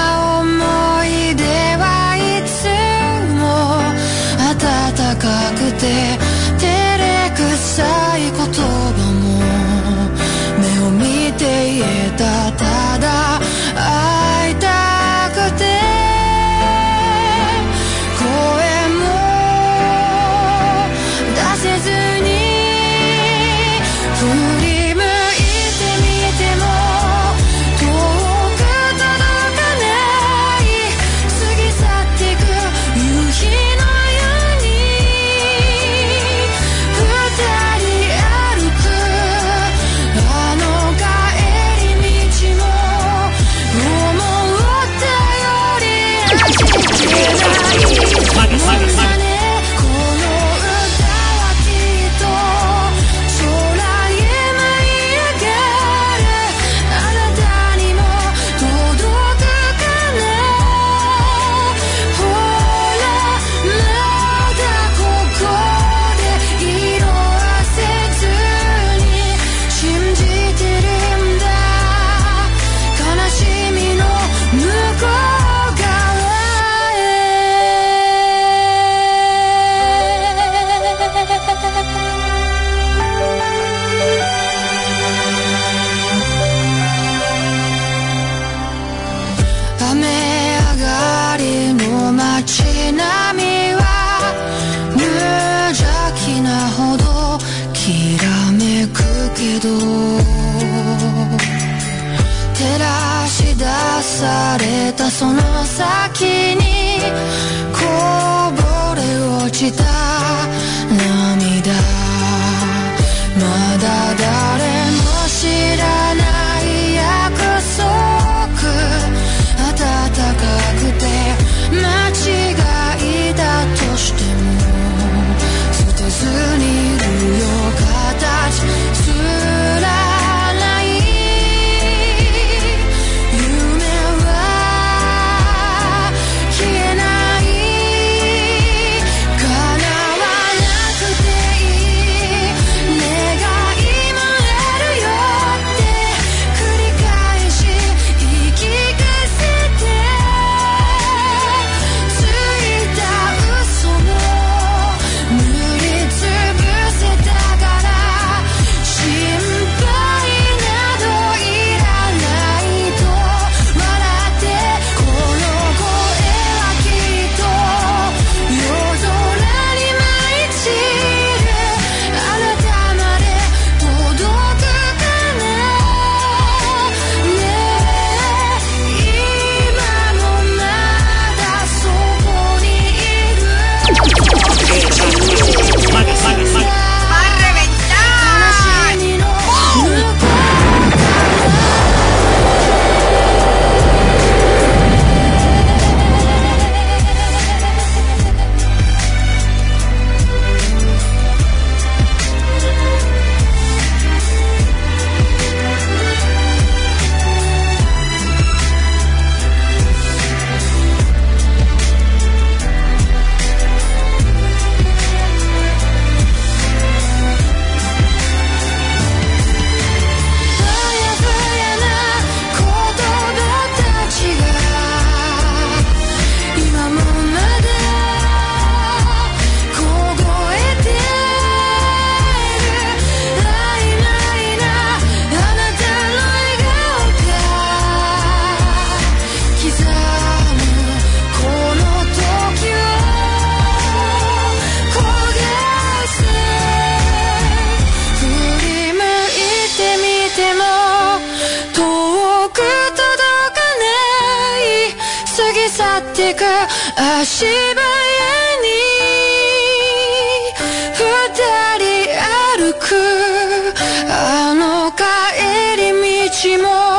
く届かない。過ぎ去ってく足早に二人歩く。あの帰り道も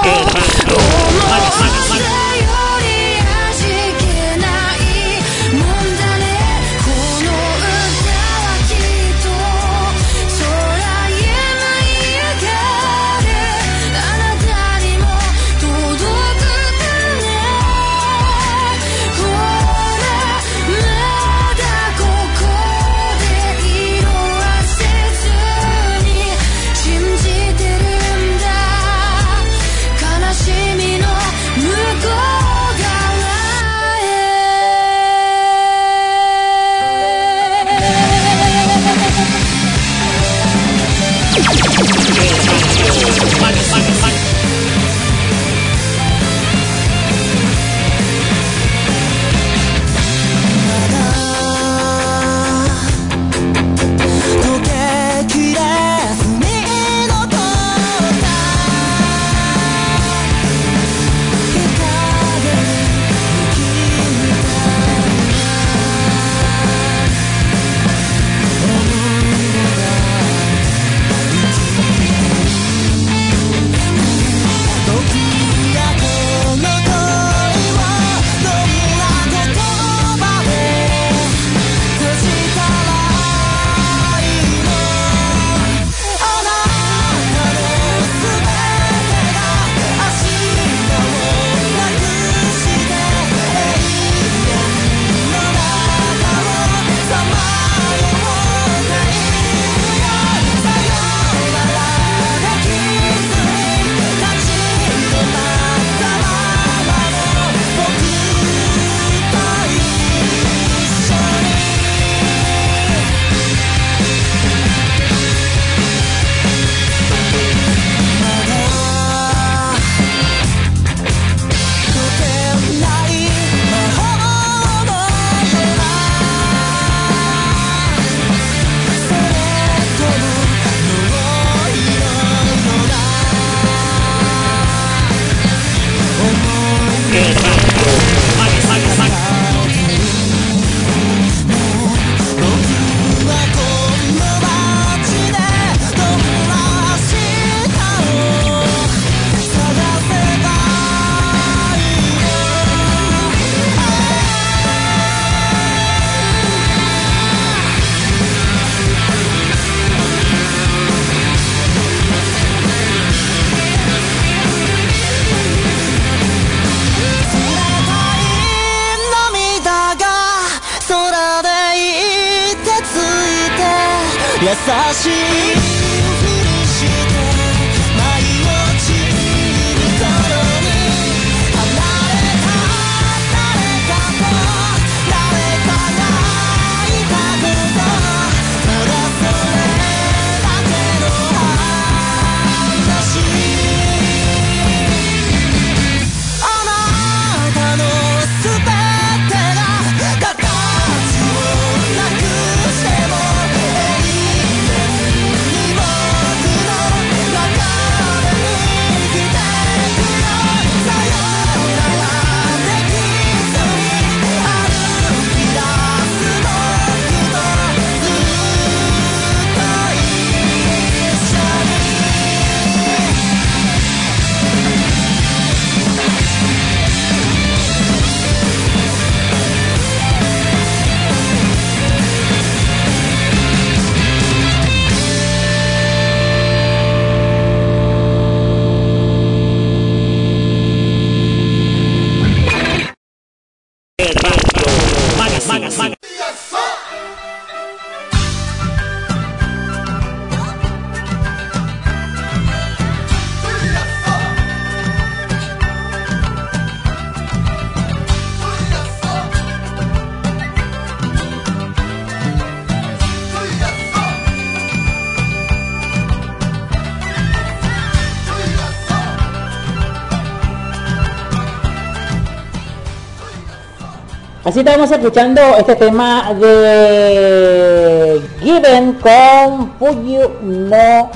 Así estamos escuchando este tema de Given con Fuyu no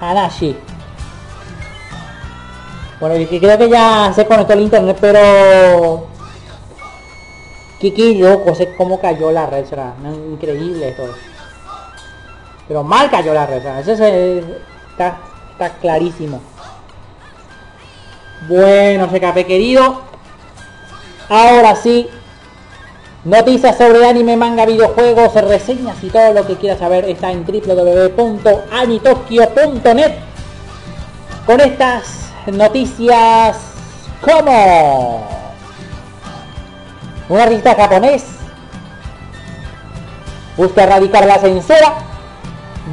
Hanashi. Bueno, y que creo que ya se conectó el internet, pero Kiki loco, sé cómo cayó la red, será increíble esto. Pero mal cayó la red, eso se- está, está clarísimo. Bueno, CKP querido, ahora sí, Noticias sobre anime, manga, videojuegos, reseñas y todo lo que quieras saber está en www.anitokyo.net con estas noticias como un artista japonés busca erradicar la censura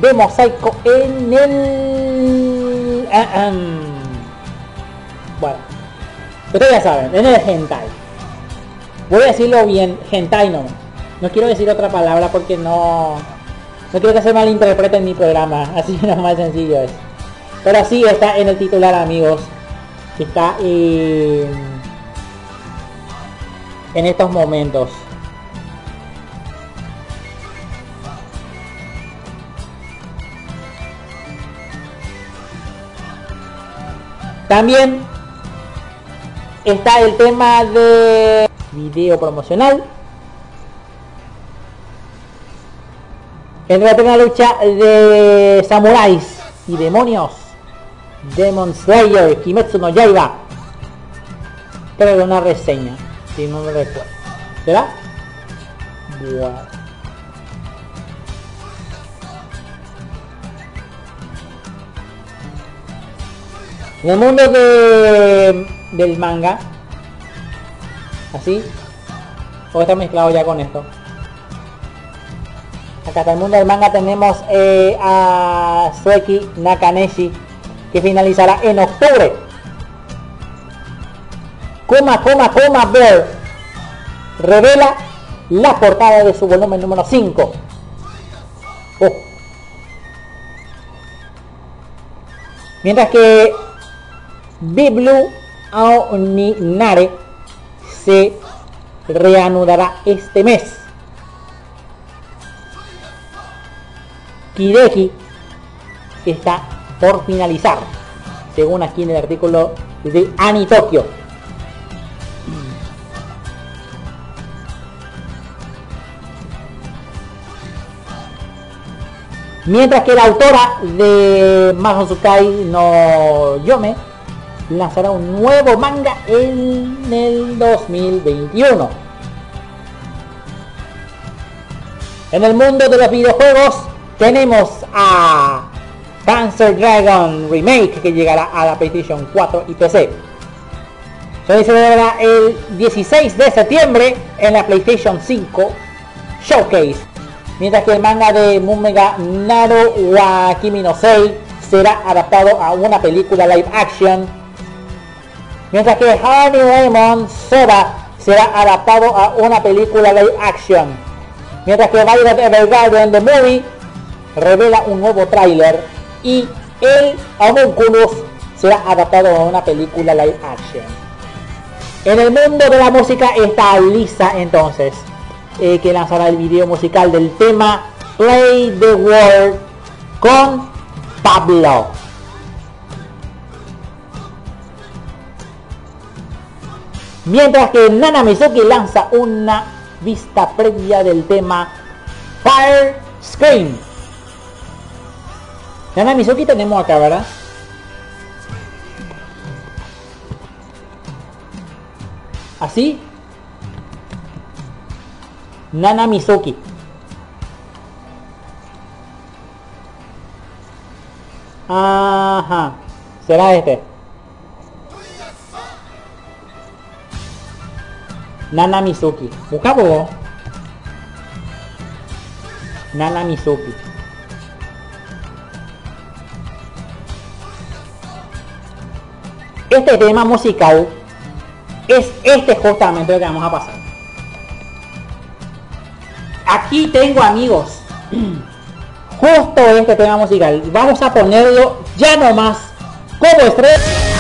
de mosaico en el ah, ah, bueno ustedes ya saben en el hentai voy a decirlo bien, hentai no. No quiero decir otra palabra porque no... No quiero que se malinterprete en mi programa, así no más sencillo es. Pero sí está en el titular amigos. Está en... En estos momentos. También está el tema de video promocional. En la primera lucha de samuráis y demonios. Demon Slayer, Kimetsu no Yaiba. Creo que una reseña, si no me recuerdo. Bueno. En el mundo de, del manga, así, o está mezclado ya con esto. Acá está el mundo del manga tenemos eh, a Sueki Nakaneshi que finalizará en octubre. Kuma Kuma Kuma Bear revela la portada de su volumen número 5. Oh. Mientras que Biblu Aoninare se reanudará este mes. Kideki está por finalizar, según aquí en el artículo de Ani Tokyo. Mientras que la autora de Mahosukai no Yome lanzará un nuevo manga en el 2021. En el mundo de los videojuegos tenemos a Panzer Dragon Remake que llegará a la PlayStation 4 y PC. Se celebrará el 16 de septiembre en la PlayStation 5 Showcase. Mientras que el manga de Mumega Naru wa Kimi no Sei será adaptado a una película live action. Mientras que Harry Raymond Soda será adaptado a una película live action. Mientras que Violet Evergarden The Movie revela un nuevo tráiler y el Homunculus será adaptado a una película live action. En el mundo de la música está Lisa entonces, eh, que lanzará el video musical del tema Play the World con Pablo. Mientras que Nana Mizuki lanza una vista previa del tema Fire Scream. Nana Mizuki tenemos acá, ¿verdad? Así. Nana Mizuki. Ajá. Será este. Nana Mizuki. Busca vos. Nana Mizuki. Este tema musical es este justamente lo que vamos a pasar. Aquí tengo amigos. Justo este tema musical. Vamos a ponerlo ya nomás como estrella.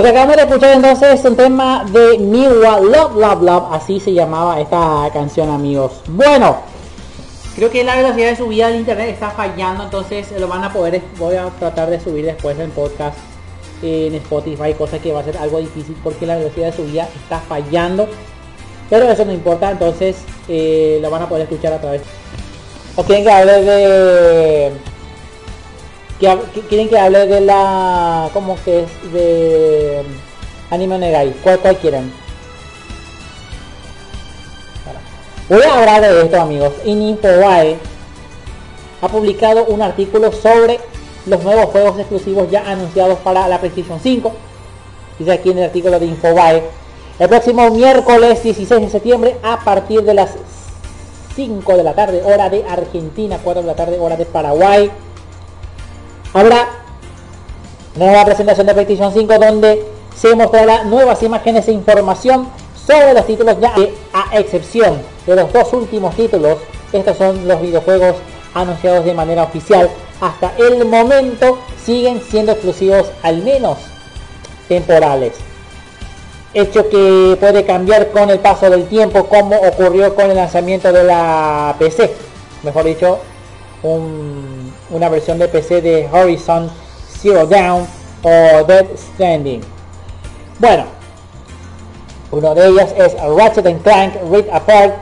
Lo que acabamos de escuchar entonces es un tema de Miwa Love Love Love, así se llamaba esta canción amigos. Bueno, creo que la velocidad de subida del internet está fallando, entonces lo van a poder, voy a tratar de subir después el podcast en Spotify, cosa que va a ser algo difícil porque la velocidad de subida está fallando. Pero eso no importa, entonces eh, lo van a poder escuchar a través. O quieren que hable de que, quieren que hable de la como que es de anime negai. Cuál cuál quieren voy a hablar de esto amigos. Infobae ha publicado un artículo sobre los nuevos juegos exclusivos ya anunciados para la PlayStation 5 dice aquí en el artículo de Infobae el próximo miércoles 16 de septiembre a partir de las 5 de la tarde hora de Argentina 4 de la tarde hora de Paraguay Habrá nueva presentación de PlayStation 5 donde se mostrará nuevas imágenes e información sobre los títulos ya que, a excepción de los dos últimos títulos. Estos son los videojuegos anunciados de manera oficial. Hasta el momento siguen siendo exclusivos al menos temporales. Hecho que puede cambiar con el paso del tiempo como ocurrió con el lanzamiento de la PC. Mejor dicho, un- una versión de PC de Horizon Zero Dawn o Dead Standing. Bueno, uno de ellos es Ratchet and Clank Rift Apart.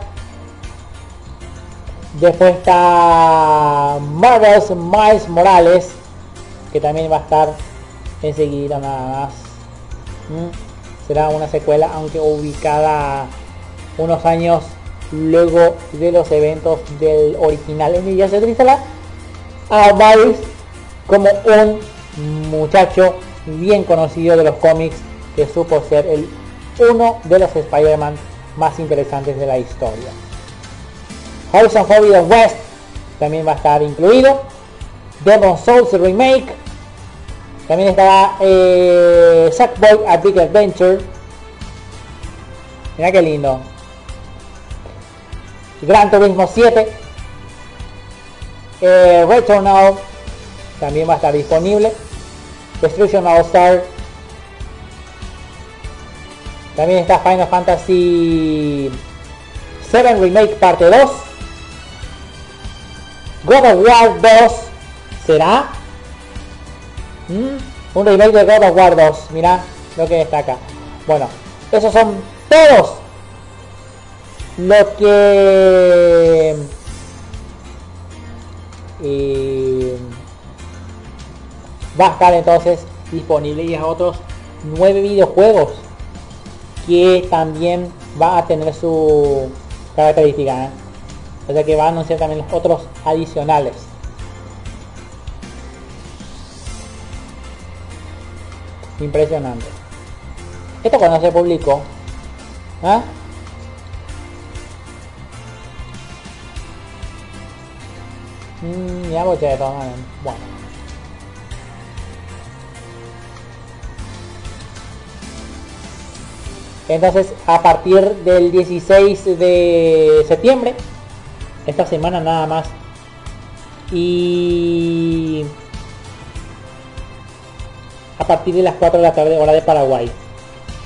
Después está Marvel's Miles Morales, que también va a estar enseguida nada más. Mm, Será una secuela, aunque ubicada unos años luego de los eventos del original. En ella se utiliza a Miles como un muchacho bien conocido de los cómics que supo ser el uno de los Spider-Man más interesantes de la historia. Horizon Forbidden West también va a estar incluido. Demon Souls Remake. También estará eh, Sackboy A Big Adventure. Mira qué lindo. Gran Turismo 7. Eh, también va a estar disponible. Destruction All Star. También está Final Fantasy 7 Remake parte 2. God of War 2. ¿Será? ¿Mm? Un remake de God of War 2. Mira lo que destaca. Bueno, esos son todos lo que eh, va a estar entonces disponible y a otros nueve videojuegos que también va a tener su característica ¿eh? o sea que va a anunciar también los otros adicionales impresionante esto cuando se publicó ¿ah? Mm, ya voy a bueno. Entonces, a partir del 16 de septiembre, esta semana nada más, y a partir de las 4 de la tarde hora de Paraguay,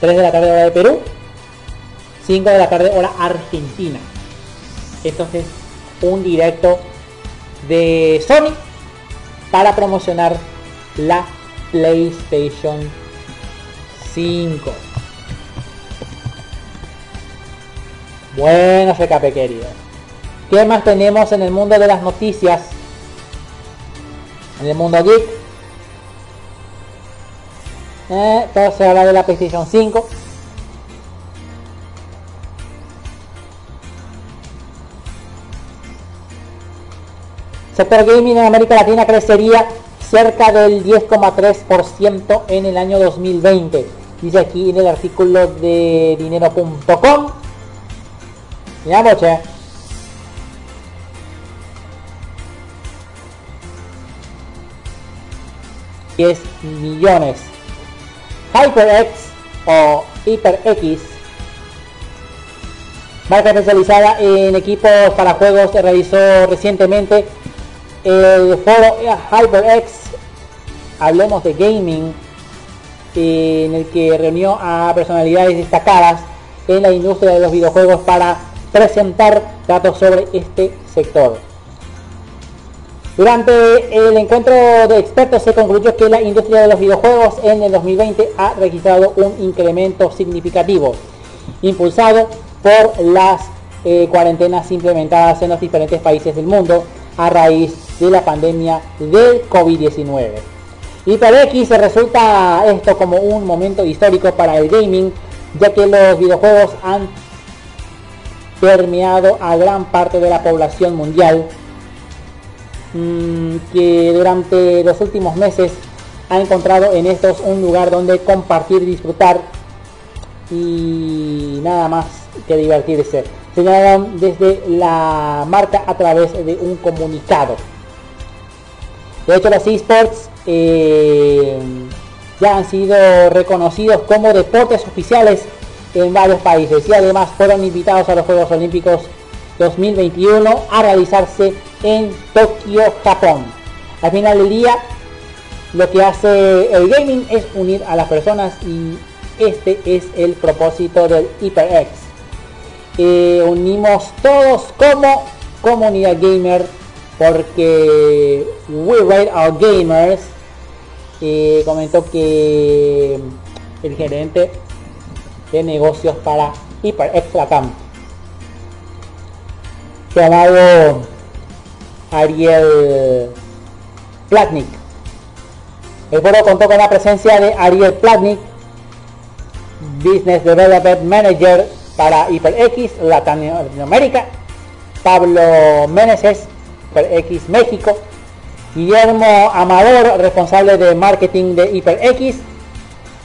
3 de la tarde hora de Perú, 5 de la tarde hora Argentina. Entonces, un directo de Sony para promocionar la PlayStation 5. Bueno, FKP querido. ¿Qué más tenemos en el mundo de las noticias? En el mundo geek. Eh, todo se habla de la PlayStation 5. Sector gaming en América Latina crecería cerca del 10,3% en el año 2020. Dice aquí en el artículo de dinero.com. Boche. es millones. HyperX o HyperX, marca especializada en equipos para juegos, realizó recientemente el foro HyperX, hablemos de gaming, en el que reunió a personalidades destacadas en la industria de los videojuegos para presentar datos sobre este sector. Durante el encuentro de expertos se concluyó que la industria de los videojuegos en el 2020 ha registrado un incremento significativo, impulsado por las eh, cuarentenas implementadas en los diferentes países del mundo a raíz de la pandemia del COVID-19. Y para X resulta esto como un momento histórico para el gaming, ya que los videojuegos han permeado a gran parte de la población mundial Mm, que durante los últimos meses ha encontrado en estos un lugar donde compartir, disfrutar y nada más que divertirse. Señalaron desde la marca a través de un comunicado. De hecho, los esports eh, ya han sido reconocidos como deportes oficiales en varios países y además fueron invitados a los Juegos Olímpicos 2021 a realizarse en Tokio, Japón. Al final del día, lo que hace el gaming es unir a las personas y este es el propósito del HyperX. Eh, unimos todos como comunidad gamer porque We Rate Our Gamers eh, comentó que el gerente de negocios para HyperX Lacam llamado Ariel Platnik. El foro contó con la presencia de Ariel Platnik, Business Development Manager para HyperX Latinoamérica, Pablo Meneses, HyperX México, Guillermo Amador, responsable de marketing de HyperX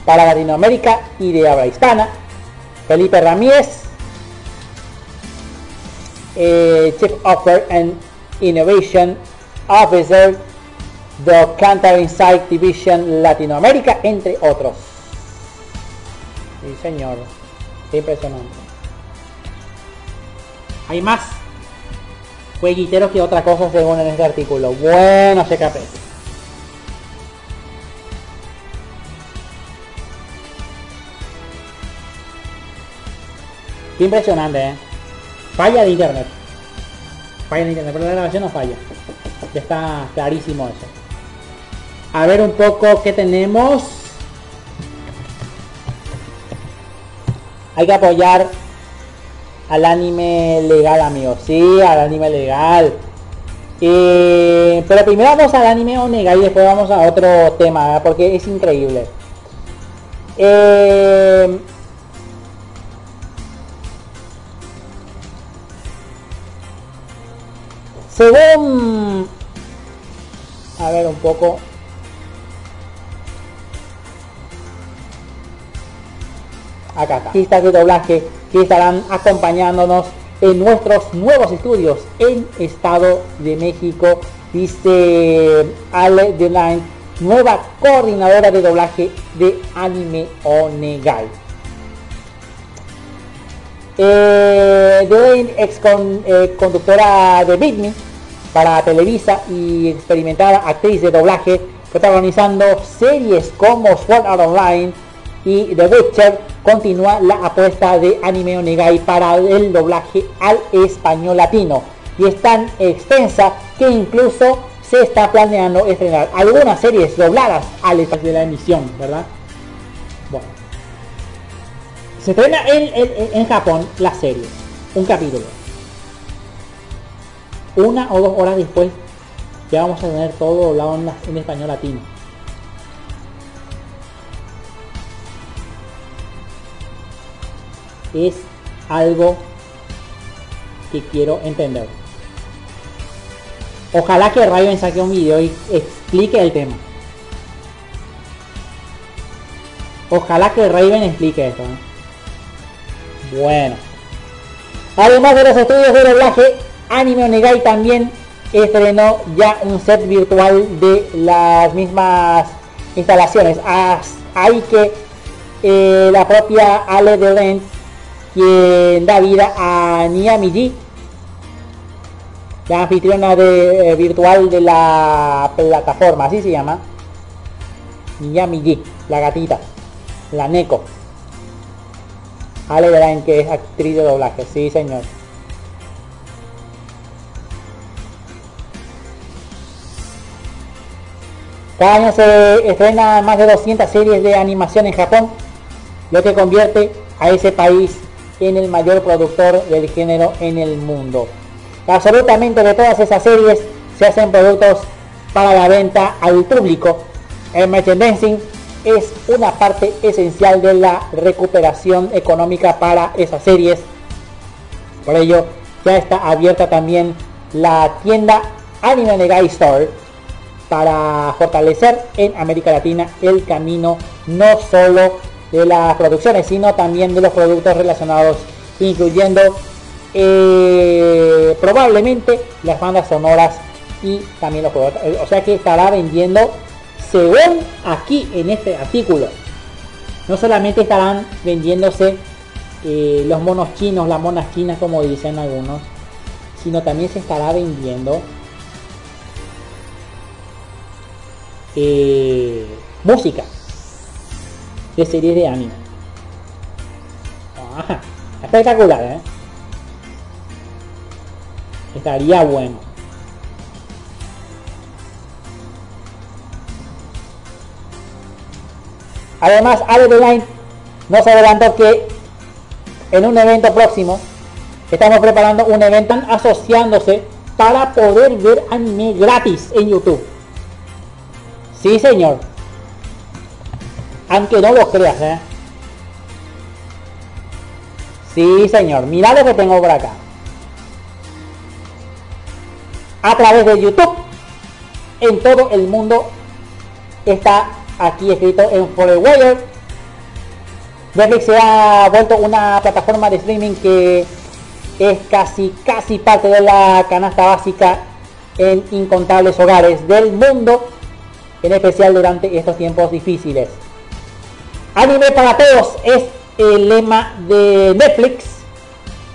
para Latinoamérica y de habla Felipe Ramírez, eh, Chief Offer and Innovation Officer de Cantar Insight Division Latinoamérica, entre otros. Sí, señor. Impresionante. Hay más jueguiteros que otra cosa según en este artículo. Bueno, CKP. Qué impresionante, ¿eh? Falla de internet falla en internet, pero la grabación no falla. Ya está clarísimo eso. A ver un poco qué tenemos. Hay que apoyar al anime legal, amigos. Sí, al anime legal. Pero primero vamos al anime Onega y después vamos a otro tema, porque es increíble. Eh, Según... A ver un poco. Acá está. Artistas de doblaje que estarán acompañándonos en nuestros nuevos estudios en Estado de México. Dice Ale Deline, nueva coordinadora de doblaje de Anime Onegai. Eh, Dwayne, ex con- eh, conductora de Beat Me para Televisa y experimentada actriz de doblaje, protagonizando series como Sword Art Online y The Witcher, continúa la apuesta de Anime Onegai para el doblaje al español latino. Y es tan extensa que incluso se está planeando estrenar algunas series dobladas al espacio de la emisión, ¿verdad? Bueno. Se estrena en, en- en Japón la serie, un capítulo. Una o dos horas después ya vamos a tener todo doblado en, la- en español latino. Es algo que quiero entender. Ojalá que Raven saque un video y explique el tema. Ojalá que Raven explique esto. Bueno. Además de los estudios de doblaje, Anime Onegai también estrenó ya un set virtual de las mismas instalaciones. Hay que eh, la propia Ale de Rent, quien da vida a Niamiji, la anfitriona de, eh, virtual de la plataforma, así se llama. Niamiji, la gatita, la Neko. Ale Derain, que es actriz de doblaje, sí señor. Cada año se estrena más de 200 series de animación en Japón, lo que convierte a ese país en el mayor productor del género en el mundo. Absolutamente de todas esas series se hacen productos para la venta al público. El merchandising es una parte esencial de la recuperación económica para esas series. Por ello, ya está abierta también la tienda Anime Negai Store para fortalecer en América Latina el camino no solo de las producciones, sino también de los productos relacionados, incluyendo eh, probablemente las bandas sonoras y también los juegos. O sea que estará vendiendo, según aquí en este artículo, no solamente estarán vendiéndose eh, los monos chinos, las monas chinas como dicen algunos, sino también se estará vendiendo eh, música de series de anime. Ah, espectacular, ¿eh? Estaría bueno. Además, Line nos adelantó que en un evento próximo estamos preparando un evento asociándose para poder ver anime gratis en YouTube. Sí, señor. Aunque no lo creas, ¿eh? Sí, señor. Mira lo que tengo por acá. A través de YouTube. En todo el mundo está aquí escrito en Forewire. Netflix se ha vuelto una plataforma de streaming que es casi, casi parte de la canasta básica en incontables hogares del mundo, en especial durante estos tiempos difíciles. Anime para todos es el lema de Netflix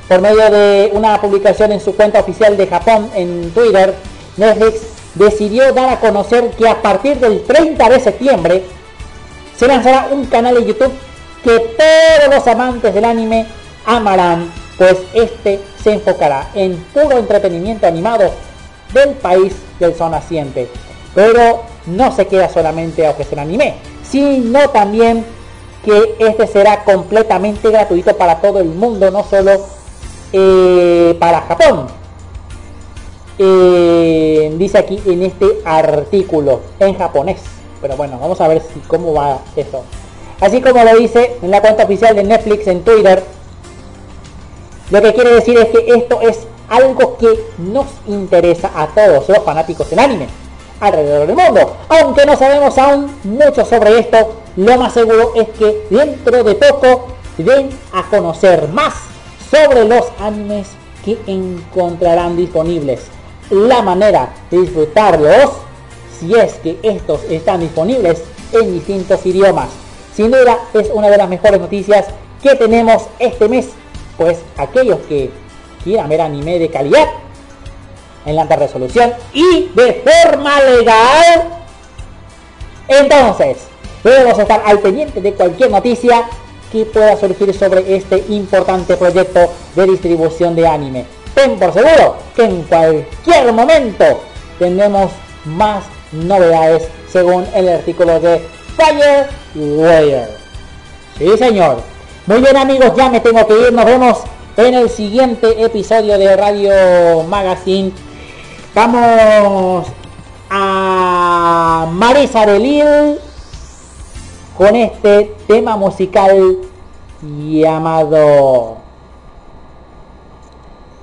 por medio de una publicación en su cuenta oficial de Japón en Twitter. Netflix decidió dar a conocer que a partir del 30 de septiembre se lanzará un canal de YouTube que todos los amantes del anime amarán, pues este se enfocará en puro entretenimiento animado del país del sol naciente. Pero no se queda solamente a ofrecer anime, sino también que este será completamente gratuito para todo el mundo, no solo eh, para Japón. Eh, dice aquí en este artículo en japonés. Pero bueno, vamos a ver si cómo va esto. Así como lo dice en la cuenta oficial de Netflix en Twitter, lo que quiere decir es que esto es algo que nos interesa a todos los fanáticos del anime alrededor del mundo. Aunque no sabemos aún mucho sobre esto, lo más seguro es que dentro de poco den a conocer más sobre los animes que encontrarán disponibles. La manera de disfrutarlos, si es que estos están disponibles en distintos idiomas. Sin duda es una de las mejores noticias que tenemos este mes pues aquellos que quieran ver anime de calidad en la resolución y de forma legal, entonces podemos estar al pendiente de cualquier noticia que pueda surgir sobre este importante proyecto de distribución de anime. Ten por seguro que en cualquier momento tendremos más novedades según el artículo de Firewire. Sí, señor. Muy bien, amigos, ya me tengo que ir. Nos vemos en el siguiente episodio de Radio Magazine. Vamos a Marisa de Lille con este tema musical llamado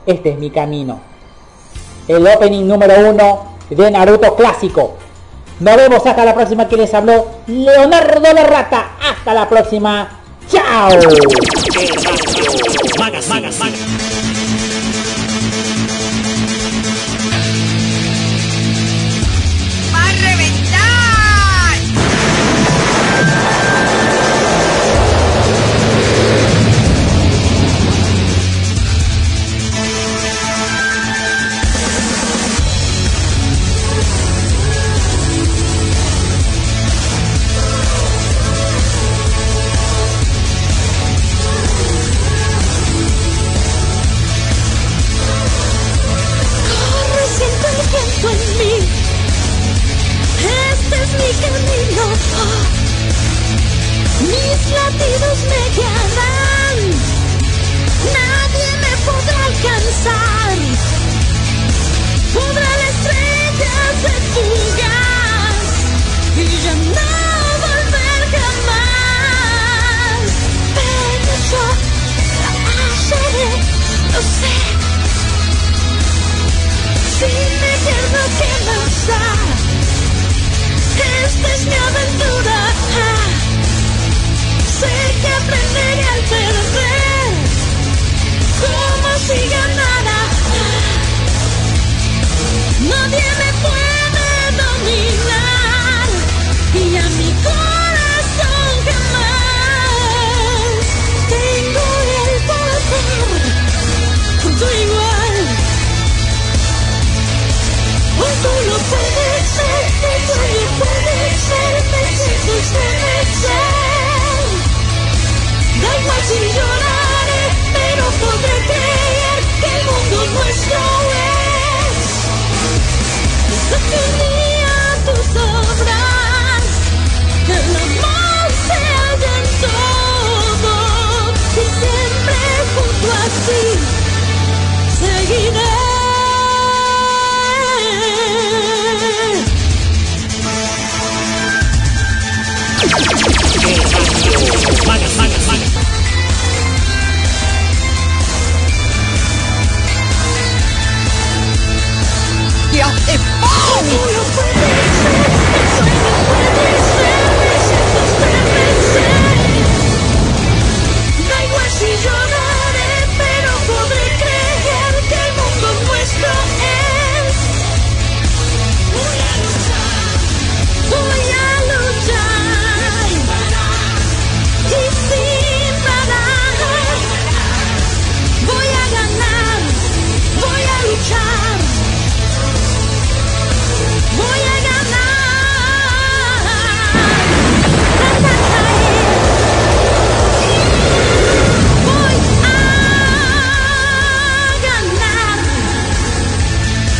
Este es mi camino. El opening número uno de Naruto clásico. Nos vemos hasta la próxima que les habló Leonardo la Rata. Hasta la próxima. ¡Chao!